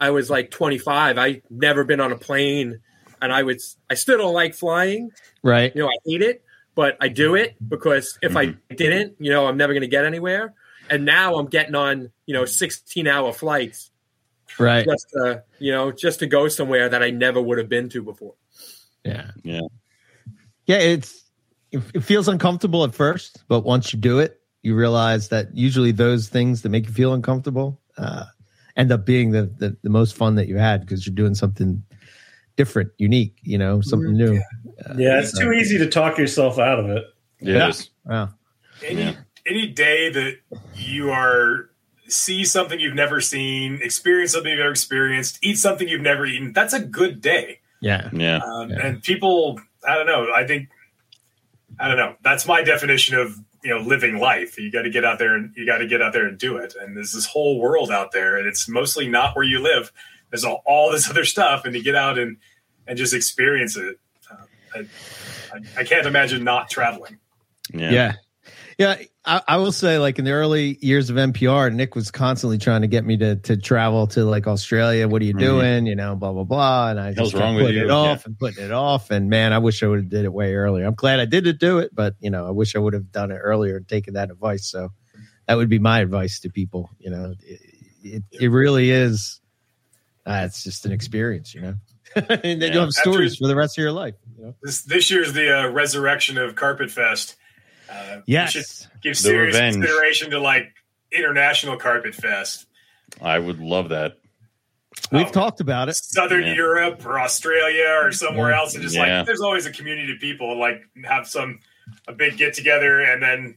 I was like 25, I never been on a plane, and I would I still don't like flying. Right. You know, I hate it, but I do it because if I didn't, you know, I'm never going to get anywhere. And now I'm getting on, you know, 16 hour flights Right. just to, you know, just to go somewhere that I never would have been to before. Yeah. Yeah. Yeah. It's it, it feels uncomfortable at first, but once you do it, you realize that usually those things that make you feel uncomfortable uh, end up being the, the the most fun that you had because you're doing something different, unique. You know, something new. Yeah, it's too easy to talk yourself out of it. Yes. Wow. any Yeah. any day that you are see something you've never seen, experience something you've never experienced, eat something you've never eaten, that's a good day. Yeah. Yeah. Um, Yeah. And people, I don't know. I think, I don't know. That's my definition of you know living life. You got to get out there and you got to get out there and do it. And there's this whole world out there, and it's mostly not where you live. There's all, all this other stuff, and to get out and and just experience it. Uh, I, I, I can't imagine not traveling. Yeah. Yeah. Yeah. I, I will say, like in the early years of MPR, Nick was constantly trying to get me to to travel to like Australia. What are you doing? You know, blah blah blah. And I Hell's just kept wrong with putting you? it off Yeah. and putting it off. And man, I wish I would have did it way earlier. I'm glad I did do it, but you know, I wish I would have done it earlier and taken that advice. So that would be my advice to people. You know, it it, it really is. Uh, it's just an experience, you know. and then Yeah. you'll have After- stories for the rest of your life. You know? This this year's the uh, resurrection of Carpet Fest. Uh, we Yes. give serious revenge. consideration to like international Carpet Fest, I would love that. We've Oh. talked about it. Southern Yeah. Europe or Australia or somewhere Yeah. else, and just Yeah. like there's always a community of people like have some a big get together and then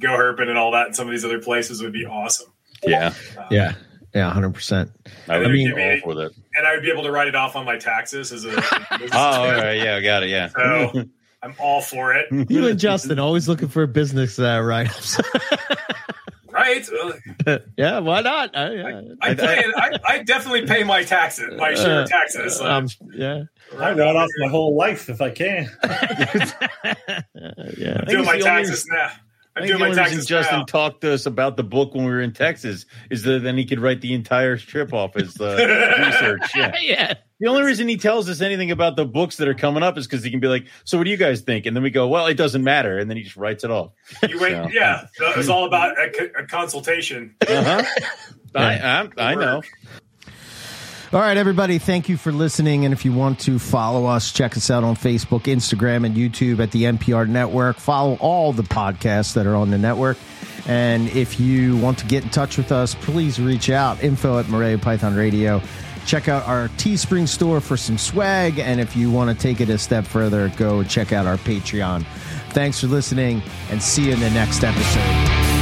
go herping and all that. in some of these other places would be awesome. Yeah. Uh, Yeah. Yeah. Hundred percent. I would I be mean- all for that. and I would be able to write it off on my taxes as a. business Oh, all expense. right. Yeah. I got it. Yeah. So I'm all for it, You and Justin always looking for a business uh, write-ups. right? Uh, yeah, why not? Uh, yeah. I, pay, I, I definitely pay my taxes, my share of taxes. So, Um, yeah, I write off my whole life if I can. yeah. I'm doing my the only- taxes now. I I'm think doing the my only reason taxes Justin now. talked to us about the book when we were in Texas is that then he could write the entire trip off as uh, research. Yeah. yeah. The only reason he tells us anything about the books that are coming up is because he can be like, "So, what do you guys think?" And then we go, "Well, it doesn't matter," and then he just writes it off. You wait, So- yeah, It's all about a, a consultation. Uh-huh. I, I, I know. All right, everybody. Thank you for listening. And if you want to follow us, check us out on Facebook, Instagram, and YouTube at the MPR Network. Follow all the podcasts that are on the network. And if you want to get in touch with us, please reach out. Info at Morelia Python Radio. Check out our Teespring store for some swag. And if you want to take it a step further, go check out our Patreon. Thanks for listening and see you in the next episode.